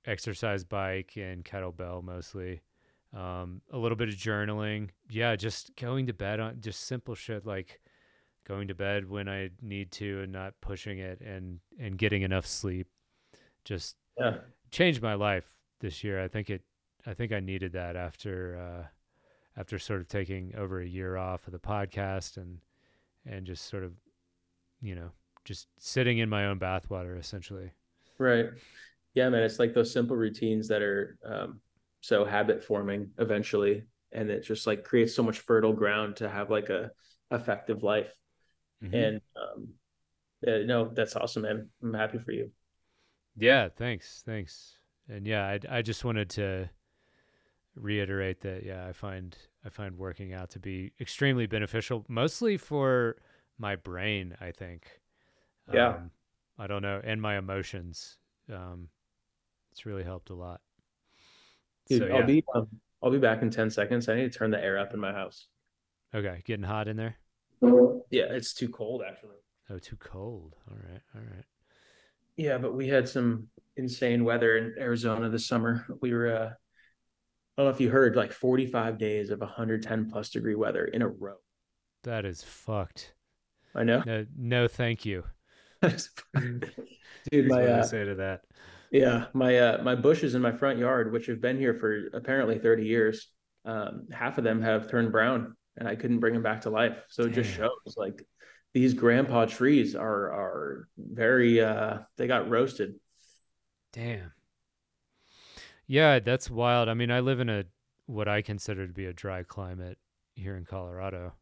Speaker 1: exercise bike and kettlebell mostly. Um, a little bit of journaling. Yeah, just going to bed on just simple shit like going to bed when I need to and not pushing it and and getting enough sleep. Just
Speaker 2: yeah.
Speaker 1: changed my life this year. I think it I think I needed that after uh, after sort of taking over a year off of the podcast and and just sort of you know just sitting in my own bathwater essentially.
Speaker 2: Right. Yeah, man. It's like those simple routines that are um, so habit forming eventually, and it just like creates so much fertile ground to have like a effective life. Mm-hmm. And um, yeah, no, that's awesome, man. I'm happy for you.
Speaker 1: Yeah. Thanks. Thanks. And yeah, I I just wanted to reiterate that yeah, I find I find working out to be extremely beneficial, mostly for my brain. I think.
Speaker 2: Yeah. Um,
Speaker 1: I don't know, and my emotions. Um, it's really helped a lot.
Speaker 2: Dude, so, yeah. I'll be um, I'll be back in ten seconds. I need to turn the air up in my house.
Speaker 1: Okay, getting hot in there.
Speaker 2: Yeah, it's too cold actually.
Speaker 1: Oh, too cold. All right, all right.
Speaker 2: Yeah, but we had some insane weather in Arizona this summer. We were uh, I don't know if you heard like 45 days of 110 plus degree weather in a row.
Speaker 1: That is fucked.
Speaker 2: I know.
Speaker 1: No, no thank you.
Speaker 2: Dude, my uh,
Speaker 1: say to that.
Speaker 2: Yeah, my uh, my bushes in my front yard, which have been here for apparently 30 years, um, half of them have turned brown, and I couldn't bring them back to life. So it just shows like these grandpa trees are are very uh, they got roasted.
Speaker 1: Damn. Yeah, that's wild. I mean, I live in a what I consider to be a dry climate here in Colorado.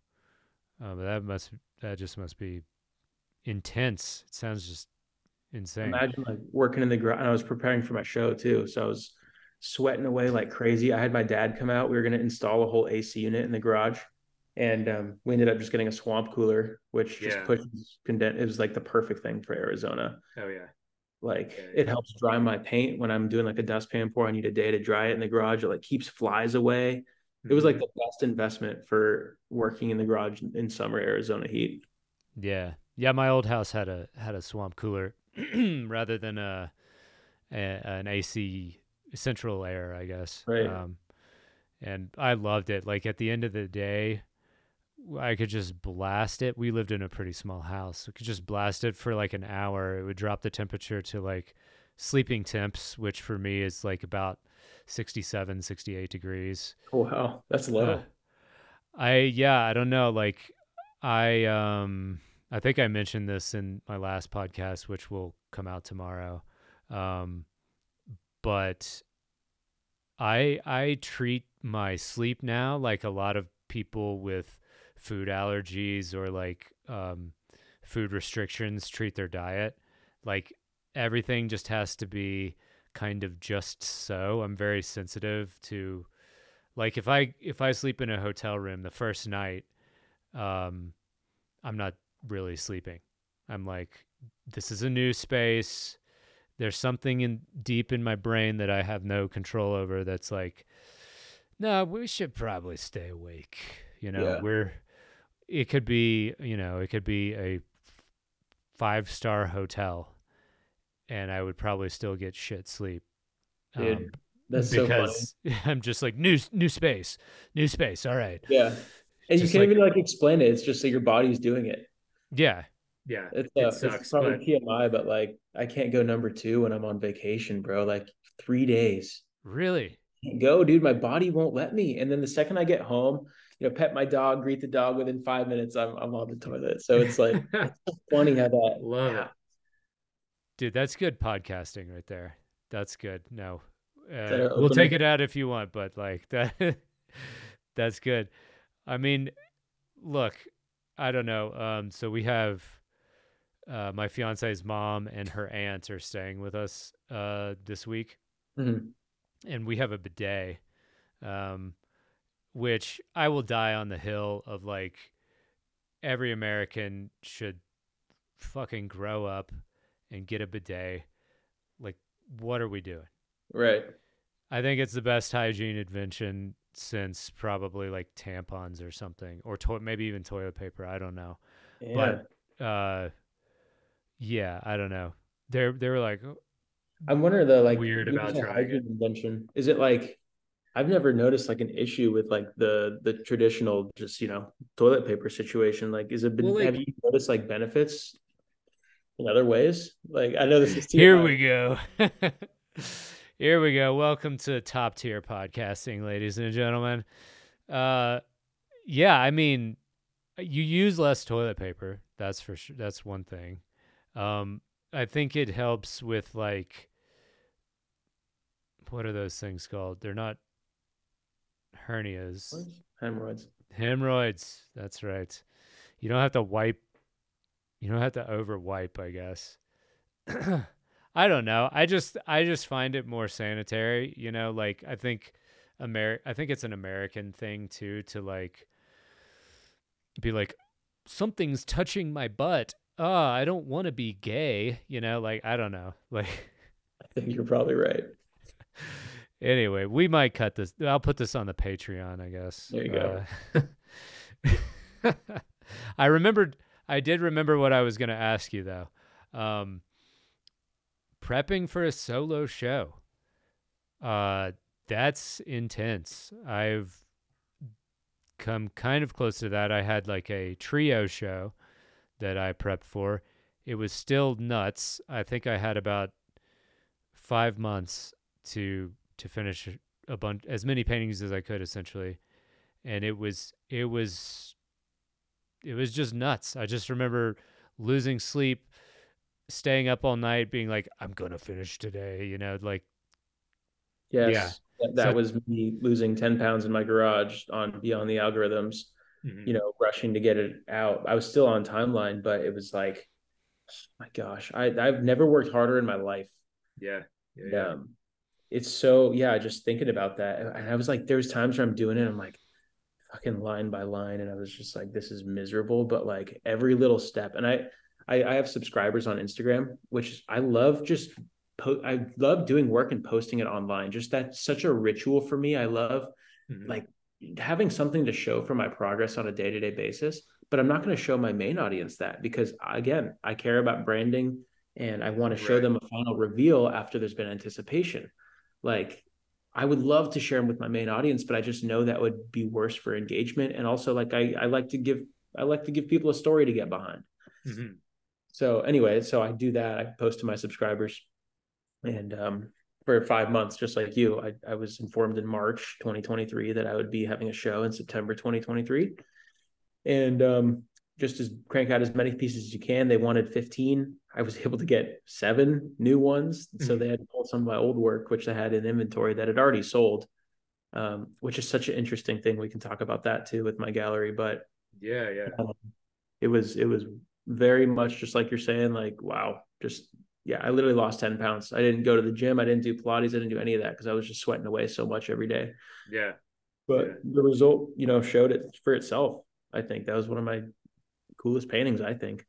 Speaker 1: Uh, but that must that just must be intense. It sounds just insane.
Speaker 2: Imagine like working in the garage. I was preparing for my show too, so I was sweating away like crazy. I had my dad come out. We were going to install a whole AC unit in the garage, and um, we ended up just getting a swamp cooler, which yeah. just pushes condense. It was like the perfect thing for Arizona.
Speaker 1: Oh yeah.
Speaker 2: Like it helps dry my paint when I'm doing like a dustpan pour. I need a day to dry it in the garage. It like keeps flies away. It was like mm-hmm. the best investment for working in the garage in summer Arizona heat.
Speaker 1: Yeah, yeah. My old house had a had a swamp cooler rather than a, a, an AC central air, I guess.
Speaker 2: Right. Um,
Speaker 1: and I loved it. Like at the end of the day, I could just blast it. We lived in a pretty small house. We could just blast it for like an hour. It would drop the temperature to like sleeping temps, which for me is like about 67, 68 degrees.
Speaker 2: Oh, wow. That's low. Uh,
Speaker 1: I, yeah, I don't know. Like, I, um, I think I mentioned this in my last podcast, which will come out tomorrow. Um, but I, I treat my sleep now like a lot of people with food allergies or like um, food restrictions treat their diet. Like everything just has to be kind of just so. I'm very sensitive to like if I if I sleep in a hotel room the first night, um, I'm not really sleeping. I'm like, this is a new space. There's something in deep in my brain that I have no control over. That's like, no, we should probably stay awake. You know, yeah. we're it could be you know it could be a five star hotel and i would probably still get shit sleep
Speaker 2: Dude, um, that's because
Speaker 1: so i'm just like new new space new space all right.
Speaker 2: Yeah. And just you can't like, even like explain it it's just that your body's doing it.
Speaker 1: Yeah. Yeah
Speaker 2: it's, uh, it sucks, it's probably but... tmi but like i can't go number two when i'm on vacation bro like three days.
Speaker 1: Really?
Speaker 2: Go dude my body won't let me. And then the second i get home you know, pet my dog, greet the dog within five minutes, I'm I'm on the toilet. So it's like it's funny how that
Speaker 1: love it. Dude, that's good podcasting right there. That's good. No. Uh, we'll take it out if you want, but like that that's good. I mean, look, I don't know. Um, so we have uh, my fiance's mom and her aunt are staying with us uh, this week,
Speaker 2: mm-hmm.
Speaker 1: and we have a bidet. Um, which I will die on the hill of like every American should fucking grow up and get a bidet. Like, what are we doing?
Speaker 2: Right.
Speaker 1: I think it's the best hygiene invention since probably like tampons or something, or to- maybe even toilet paper. I don't know. Yeah. But uh, yeah, I don't know. They're they were like.
Speaker 2: I'm wondering though, like
Speaker 1: weird about hygiene
Speaker 2: invention. Is it like I've never noticed like an issue with like the the traditional just you know toilet paper situation. Like, is it been, well, like, have you noticed like benefits in other ways? Like, I know this is
Speaker 1: here high. we go. here we go. Welcome to top tier podcasting, ladies and gentlemen. Uh, yeah, I mean, you use less toilet paper. That's for sure. That's one thing. Um, I think it helps with like what are those things called? They're not hernias.
Speaker 2: Hemorrhoids.
Speaker 1: Hemorrhoids. That's right. You don't have to wipe. You don't have to over wipe, I guess. I don't know. I just I just find it more sanitary, you know, like I think Amer I think it's an American thing too to like be like something's touching my butt. Oh, I don't want to be gay, you know, like I don't know. Like
Speaker 2: I think you're probably right.
Speaker 1: Anyway, we might cut this. I'll put this on the Patreon, I guess.
Speaker 2: There you
Speaker 1: go. Uh, I remembered. I did remember what I was going to ask you though. Um, prepping for a solo show. Uh, that's intense. I've come kind of close to that. I had like a trio show that I prepped for. It was still nuts. I think I had about five months to to finish a bunch as many paintings as I could essentially. And it was it was it was just nuts. I just remember losing sleep, staying up all night, being like, I'm gonna finish today, you know, like
Speaker 2: Yes. Yeah. That, that so, was me losing 10 pounds in my garage on beyond the algorithms, mm-hmm. you know, rushing to get it out. I was still on timeline, but it was like, oh my gosh, I, I've never worked harder in my life.
Speaker 1: Yeah. Yeah.
Speaker 2: yeah. Um, it's so, yeah, just thinking about that. And I was like, there's times where I'm doing it. I'm like, fucking line by line. And I was just like, this is miserable, but like every little step. And I, I, I have subscribers on Instagram, which I love just po- I love doing work and posting it online. Just that's such a ritual for me. I love mm-hmm. like having something to show for my progress on a day-to-day basis, but I'm not going to show my main audience that because again, I care about branding and I want to show right. them a final reveal after there's been anticipation. Like I would love to share them with my main audience, but I just know that would be worse for engagement. And also like I, I like to give I like to give people a story to get behind. Mm-hmm. So anyway, so I do that. I post to my subscribers and um, for five months, just like you, I, I was informed in March 2023 that I would be having a show in September 2023. And um, just as crank out as many pieces as you can. They wanted 15. I was able to get seven new ones. Mm-hmm. So they had to pull some of my old work, which I had in inventory that had already sold, um, which is such an interesting thing. We can talk about that too with my gallery. But
Speaker 1: yeah, yeah. Um,
Speaker 2: it was it was very much just like you're saying, like, wow, just yeah, I literally lost 10 pounds. I didn't go to the gym. I didn't do Pilates. I didn't do any of that because I was just sweating away so much every day.
Speaker 1: Yeah.
Speaker 2: But
Speaker 1: yeah.
Speaker 2: the result, you know, showed it for itself. I think that was one of my coolest paintings, I think.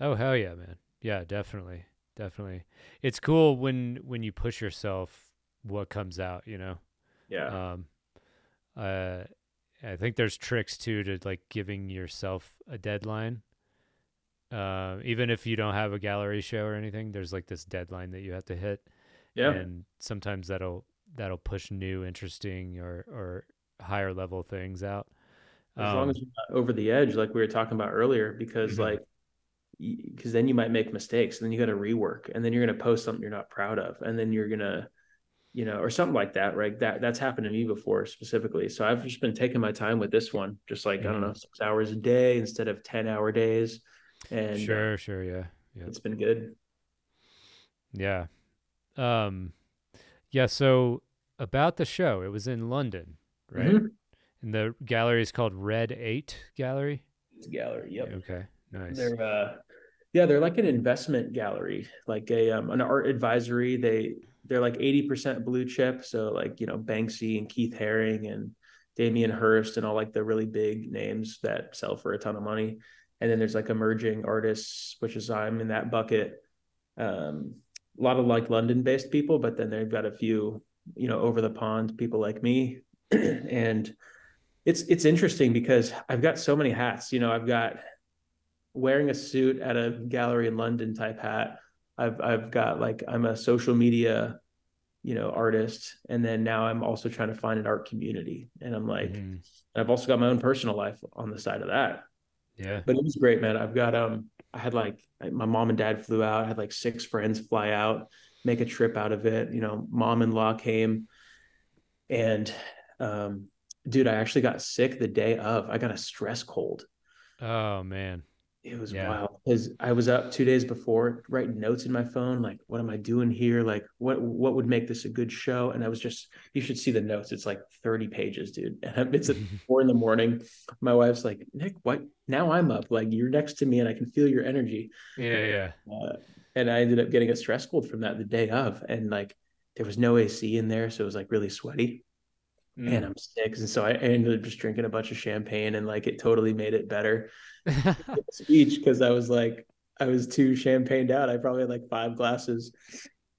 Speaker 1: Oh, hell yeah, man. Yeah, definitely. Definitely. It's cool when when you push yourself what comes out, you know.
Speaker 2: Yeah.
Speaker 1: Um uh I think there's tricks too to like giving yourself a deadline uh, even if you don't have a gallery show or anything, there's like this deadline that you have to hit.
Speaker 2: Yeah.
Speaker 1: And sometimes that'll that'll push new, interesting or or higher level things out.
Speaker 2: As um, long as you're not over the edge, like we were talking about earlier, because mm-hmm. like because then you might make mistakes and then you got to rework and then you're going to post something you're not proud of and then you're going to you know or something like that right that that's happened to me before specifically so i've just been taking my time with this one just like mm-hmm. i don't know mm-hmm. six hours a day instead of 10 hour days and
Speaker 1: sure, uh, sure, yeah, yeah,
Speaker 2: it's been good.
Speaker 1: Yeah, um, yeah. So about the show, it was in London, right? Mm-hmm. And the gallery is called Red Eight Gallery.
Speaker 2: It's gallery. Yep.
Speaker 1: Okay. Nice.
Speaker 2: They're uh, yeah, they're like an investment gallery, like a um, an art advisory. They they're like eighty percent blue chip, so like you know Banksy and Keith Haring and Damien Hirst and all like the really big names that sell for a ton of money and then there's like emerging artists, which is I'm in that bucket. Um, a lot of like London based people, but then they've got a few, you know, over the pond people like me. and it's it's interesting because I've got so many hats. You know, I've got wearing a suit at a gallery in London type hat. I've I've got like I'm a social media, you know, artist, and then now I'm also trying to find an art community. And I'm like, mm-hmm. I've also got my own personal life on the side of that.
Speaker 1: Yeah.
Speaker 2: But it was great, man. I've got um I had like my mom and dad flew out. I had like six friends fly out, make a trip out of it. You know, mom in law came and um dude, I actually got sick the day of. I got a stress cold.
Speaker 1: Oh man
Speaker 2: it was yeah. wild because I was up two days before writing notes in my phone, like, what am I doing here? Like, what what would make this a good show? And I was just, you should see the notes. It's like 30 pages, dude. And it's at four in the morning. My wife's like, Nick, what? Now I'm up. Like, you're next to me and I can feel your energy.
Speaker 1: Yeah, yeah.
Speaker 2: Uh, and I ended up getting a stress cold from that the day of. And like, there was no AC in there. So it was like really sweaty. Mm. And I'm sick. And so I ended up just drinking a bunch of champagne and like it totally made it better. speech because I was like, I was too champagned out. I probably had like five glasses.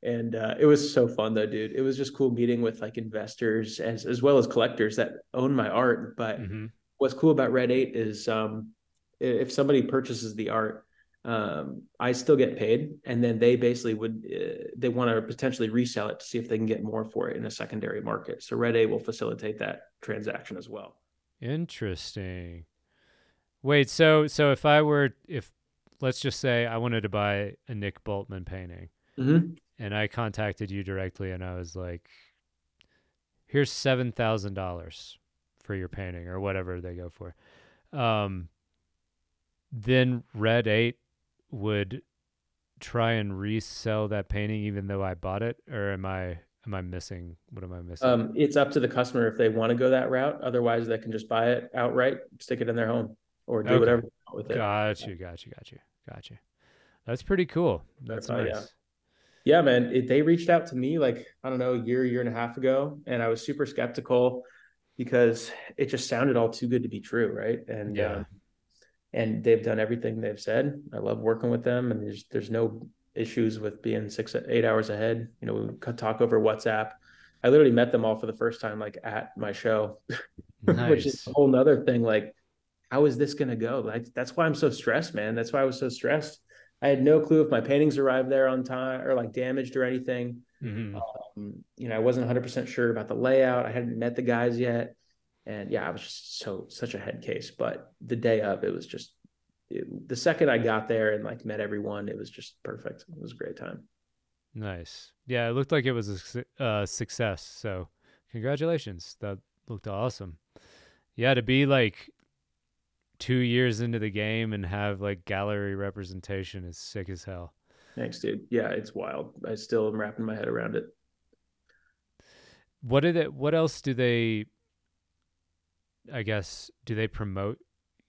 Speaker 2: And uh, it was so fun though, dude. It was just cool meeting with like investors as as well as collectors that own my art. But mm-hmm. what's cool about Red Eight is um, if somebody purchases the art, um, I still get paid, and then they basically would uh, they want to potentially resell it to see if they can get more for it in a secondary market. So Red Eight will facilitate that transaction as well.
Speaker 1: Interesting. Wait, so so if I were if let's just say I wanted to buy a Nick Bultman painting,
Speaker 2: mm-hmm.
Speaker 1: and I contacted you directly, and I was like, "Here's seven thousand dollars for your painting, or whatever they go for." Um, then Red Eight would try and resell that painting even though I bought it, or am I am I missing? What am I missing?
Speaker 2: Um, it's up to the customer if they want to go that route. Otherwise, they can just buy it outright, stick it in their home, or do okay. whatever with it.
Speaker 1: Got you, got you, got you, got you. That's pretty cool. That's nice.
Speaker 2: Yeah. Yeah, man. It, they reached out to me like I don't know, a year, year and a half ago, and I was super skeptical because it just sounded all too good to be true, right? And yeah. Um, and they've done everything they've said. I love working with them, and there's there's no issues with being six eight hours ahead. You know, we talk over WhatsApp. I literally met them all for the first time, like at my show, nice. which is a whole nother thing. Like, how is this gonna go? Like, that's why I'm so stressed, man. That's why I was so stressed. I had no clue if my paintings arrived there on time or like damaged or anything. Mm-hmm. Um, you know, I wasn't 100 percent sure about the layout. I hadn't met the guys yet and yeah, I was just so such a head case. But the day of, it was just it, the second I got there and like met everyone, it was just perfect. It was a great time.
Speaker 1: Nice. Yeah, it looked like it was a uh, success. So congratulations. That looked awesome. Yeah, to be like two years into the game and have like gallery representation is sick as hell.
Speaker 2: Thanks, dude. Yeah, it's wild. I still am wrapping my head around it.
Speaker 1: What did it? What else do they I guess do they promote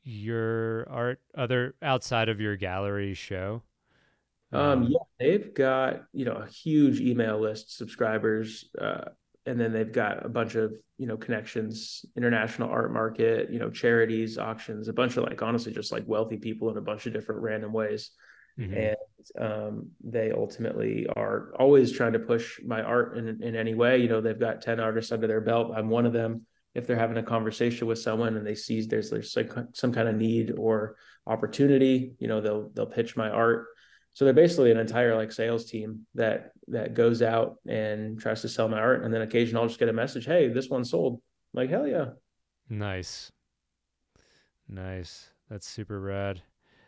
Speaker 1: your art other outside of your gallery show?
Speaker 2: Um, um, yeah, they've got you know a huge email list, subscribers, uh, and then they've got a bunch of you know connections, international art market, you know charities, auctions, a bunch of like honestly just like wealthy people in a bunch of different random ways. Mm-hmm. And um, they ultimately are always trying to push my art in, in any way. You know, they've got 10 artists under their belt. I'm one of them if they're having a conversation with someone and they see there's there's like some kind of need or opportunity, you know, they'll they'll pitch my art. So they're basically an entire like sales team that that goes out and tries to sell my art, and then occasionally I'll just get a message, "Hey, this one sold." I'm like hell yeah.
Speaker 1: Nice, nice. That's super rad.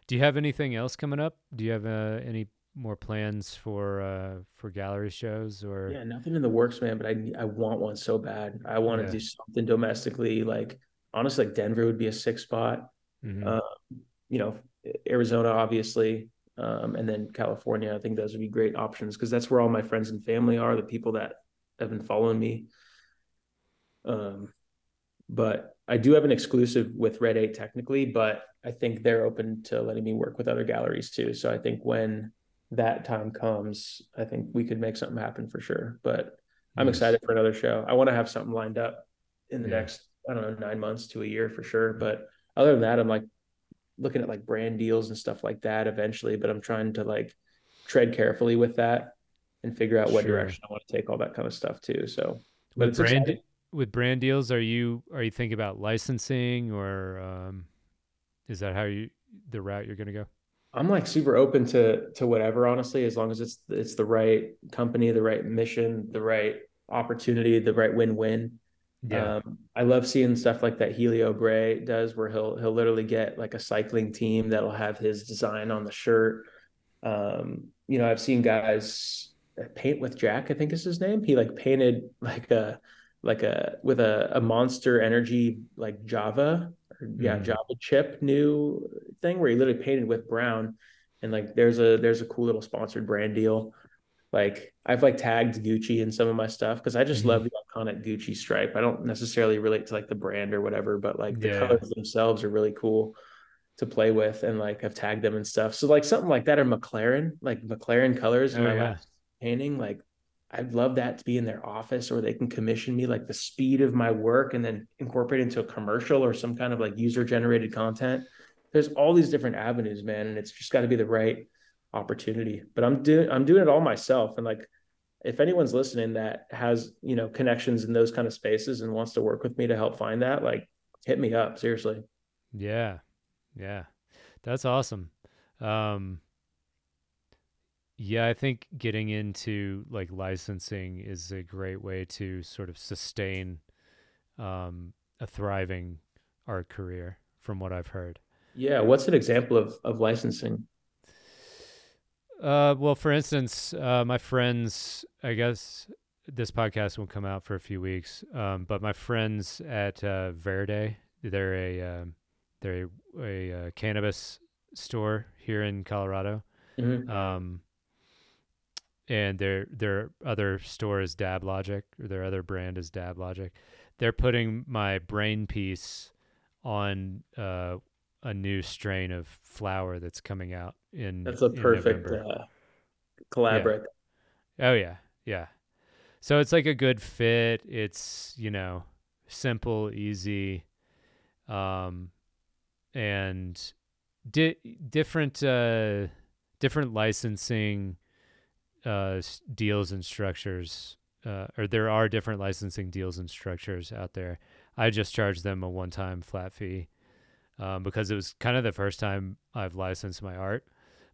Speaker 1: Do you have anything else coming up? Do you have uh, any more plans for uh for gallery shows or?
Speaker 2: Yeah nothing in the works man but i i want one so bad. I want to yeah. do something domestically like honestly like denver would be a sick spot. Mm-hmm. uh, you know arizona obviously um, and then california i think those would be great options because that's where all my friends and family are the people that have been following me. Um but i do have an exclusive with red 8 technically but i think they're open to letting me work with other galleries too. So i think when that time comes, I think we could make something happen for sure. But I'm excited for another show. I want to have something lined up in the yeah. next, I don't know, nine months to a year for sure. But other than that, I'm like looking at like brand deals and stuff like that eventually. But I'm trying to like tread carefully with that and figure out what sure. direction I want to take all that kind of stuff too. So,
Speaker 1: but with brand exciting. with brand deals, are you are you thinking about licensing or um, is that how you the route you're going to go?
Speaker 2: I'm like super open to to whatever, honestly, as long as it's it's the right company, the right mission, the right opportunity, the right win-win. Yeah. Um, I love seeing stuff like that Helio Bray does, where he'll he'll literally get like a cycling team that'll have his design on the shirt. Um, you know, I've seen guys paint with Jack, I think is his name. He like painted like a like a with a, a monster energy like Java yeah, mm. Java chip new thing where he literally painted with brown. And like there's a there's a cool little sponsored brand deal. Like I've like tagged Gucci in some of my stuff because I just mm-hmm. love the iconic Gucci stripe. I don't necessarily relate to like the brand or whatever, but like the yeah. colors themselves are really cool to play with and like I've tagged them and stuff. So like something like that or McLaren, like McLaren colors in oh, my yeah. last painting, like I'd love that to be in their office or they can commission me like the speed of my work and then incorporate into a commercial or some kind of like user generated content. There's all these different avenues, man, and it's just got to be the right opportunity. But I'm doing I'm doing it all myself and like if anyone's listening that has, you know, connections in those kind of spaces and wants to work with me to help find that, like hit me up, seriously.
Speaker 1: Yeah. Yeah. That's awesome. Um, yeah, I think getting into like licensing is a great way to sort of sustain um, a thriving art career, from what I've heard.
Speaker 2: Yeah, what's an example of of licensing?
Speaker 1: Uh, well, for instance, uh, my friends, I guess this podcast won't come out for a few weeks, um, but my friends at uh, Verde, they're a um, they're a, a, a, uh, cannabis store here in Colorado. Mm-hmm. Um, and their their other store is Dab Logic, or their other brand is Dab Logic. They're putting my brain piece on uh, a new strain of flower that's coming out in.
Speaker 2: That's a perfect uh, collaborate.
Speaker 1: Yeah. Oh yeah, yeah. So it's like a good fit. It's you know simple, easy, um, and di- different uh, different licensing uh, deals and structures, uh, or there are different licensing deals and structures out there. I just charge them a one-time flat fee um, because it was kind of the first time I've licensed my art.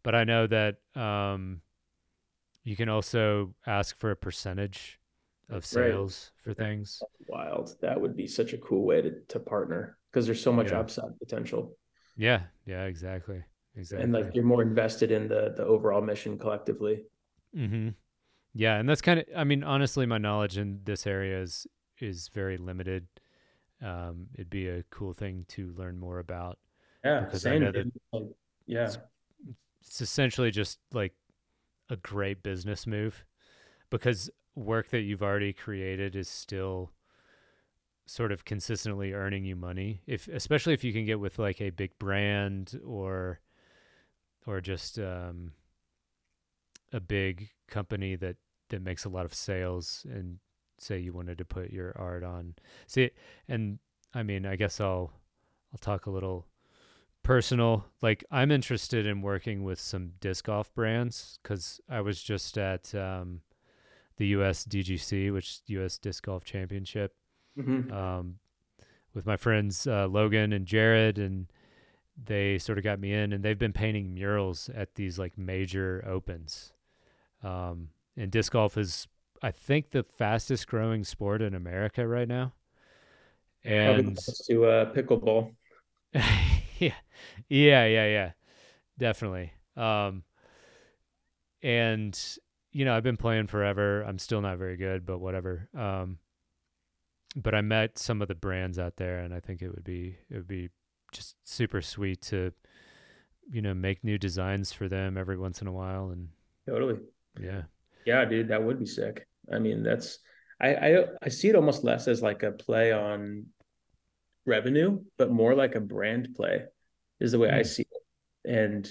Speaker 1: But I know that um, you can also ask for a percentage of sales right. for things.
Speaker 2: That's wild. That would be such a cool way to, to partner because there's so much yeah. upside potential.
Speaker 1: Yeah. Yeah. Exactly. Exactly.
Speaker 2: And like you're more invested in the the overall mission collectively.
Speaker 1: Hmm. Yeah, and that's kind of. I mean, honestly, my knowledge in this area is is very limited um, it'd be a cool thing to learn more about.
Speaker 2: Yeah, because same, I know that like, yeah,
Speaker 1: it's, it's essentially just like a great business move because work that you've already created is still sort of consistently earning you money if especially if you can get with like a big brand or or just um, a big company that that makes a lot of sales and say you wanted to put your art on. See, and I mean, I guess I'll I'll talk a little personal. Like I'm interested in working with some disc golf brands because I was just at um, the U.S. DGC, which is U.S. Disc Golf Championship, mm-hmm. um, with my friends uh, Logan and Jared, and they sort of got me in, and they've been painting murals at these like major opens. Um, and disc golf is I think the fastest growing sport in America right now. And
Speaker 2: to uh, pickleball.
Speaker 1: yeah, yeah, yeah, yeah, definitely. Um, and you know, I've been playing forever. I'm still not very good, but whatever. Um, but I met some of the brands out there, and I think it would be it would be just super sweet to, you know, make new designs for them every once in a while. And
Speaker 2: totally,
Speaker 1: yeah,
Speaker 2: yeah, dude, that would be sick. I mean, that's I, I I see it almost less as like a play on revenue, but more like a brand play is the way mm. I see it. And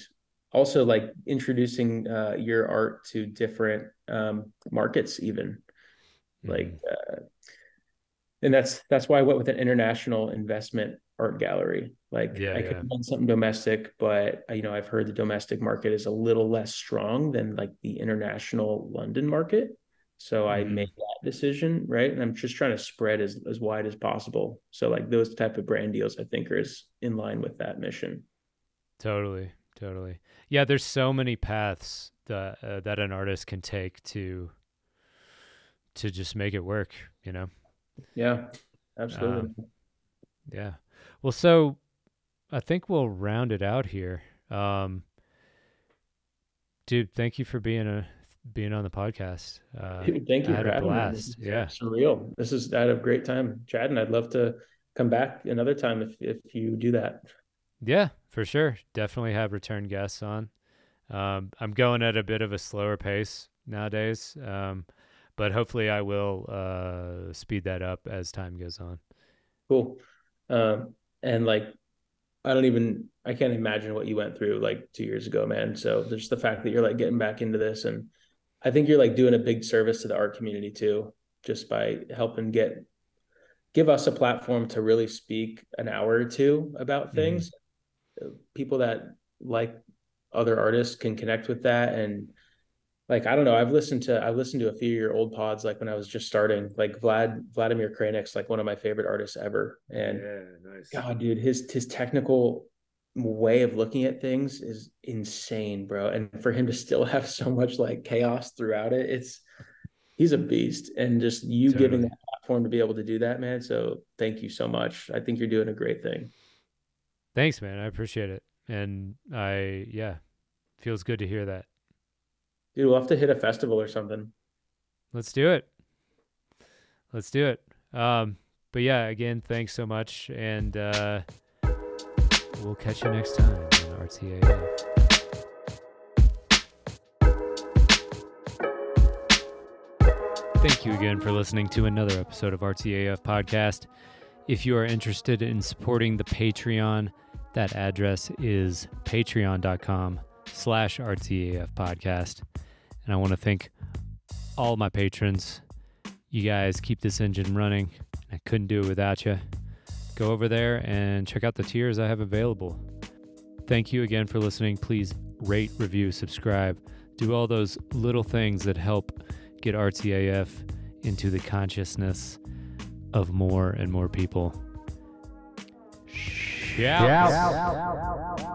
Speaker 2: also like introducing uh, your art to different um, markets, even mm. like, uh, and that's that's why I went with an international investment art gallery. Like yeah, I could yeah. run something domestic, but uh, you know I've heard the domestic market is a little less strong than like the international London market. So I mm-hmm. made that decision, right? And I'm just trying to spread as, as wide as possible. So like those type of brand deals, I think, are in line with that mission.
Speaker 1: Totally, totally. Yeah, there's so many paths that uh, that an artist can take to to just make it work. You know.
Speaker 2: Yeah, absolutely. Um,
Speaker 1: yeah. Well, so I think we'll round it out here. Um, dude, thank you for being a being on the podcast.
Speaker 2: Uh, Dude, thank you I had for a blast.
Speaker 1: Me. Yeah,
Speaker 2: surreal. This is I had a great time chatting. I'd love to come back another time if if you do that.
Speaker 1: Yeah, for sure. Definitely have return guests on. Um, I'm going at a bit of a slower pace nowadays, um, but hopefully I will uh, speed that up as time goes on.
Speaker 2: Cool. Um, and like, I don't even I can't imagine what you went through like two years ago, man. So there's the fact that you're like getting back into this and I think you're like doing a big service to the art community too, just by helping get give us a platform to really speak an hour or two about mm-hmm. things. Mm-hmm. People that like other artists can connect with that and like I don't know. I've listened to I've listened to a few of your old pods like when I was just starting. Like Vlad Vladimir Kranek's like one of my favorite artists ever. And yeah, nice. God, dude, his his technical way of looking at things is insane, bro. And for him to still have so much like chaos throughout it, it's he's a beast. And just you totally. giving that platform to be able to do that, man. So thank you so much. I think you're doing a great thing.
Speaker 1: Thanks, man. I appreciate it. And I yeah, feels good to hear that.
Speaker 2: Dude, we'll have to hit a festival or something.
Speaker 1: Let's do it. Let's do it. Um, but yeah, again, thanks so much. And uh We'll catch you next time on Artsy AF. Thank you again for listening to another episode of Artsy AF Podcast. If you are interested in supporting the Patreon, that address is patreon.com slash Artsy AF Podcast. And I want to thank all my patrons. You guys keep this engine running. I couldn't do it without you go over there and check out the tiers I have available. Thank you again for listening. Please rate, review, subscribe. Do all those little things that help get Artsy AF into the consciousness of more and more people. Shout. Shout.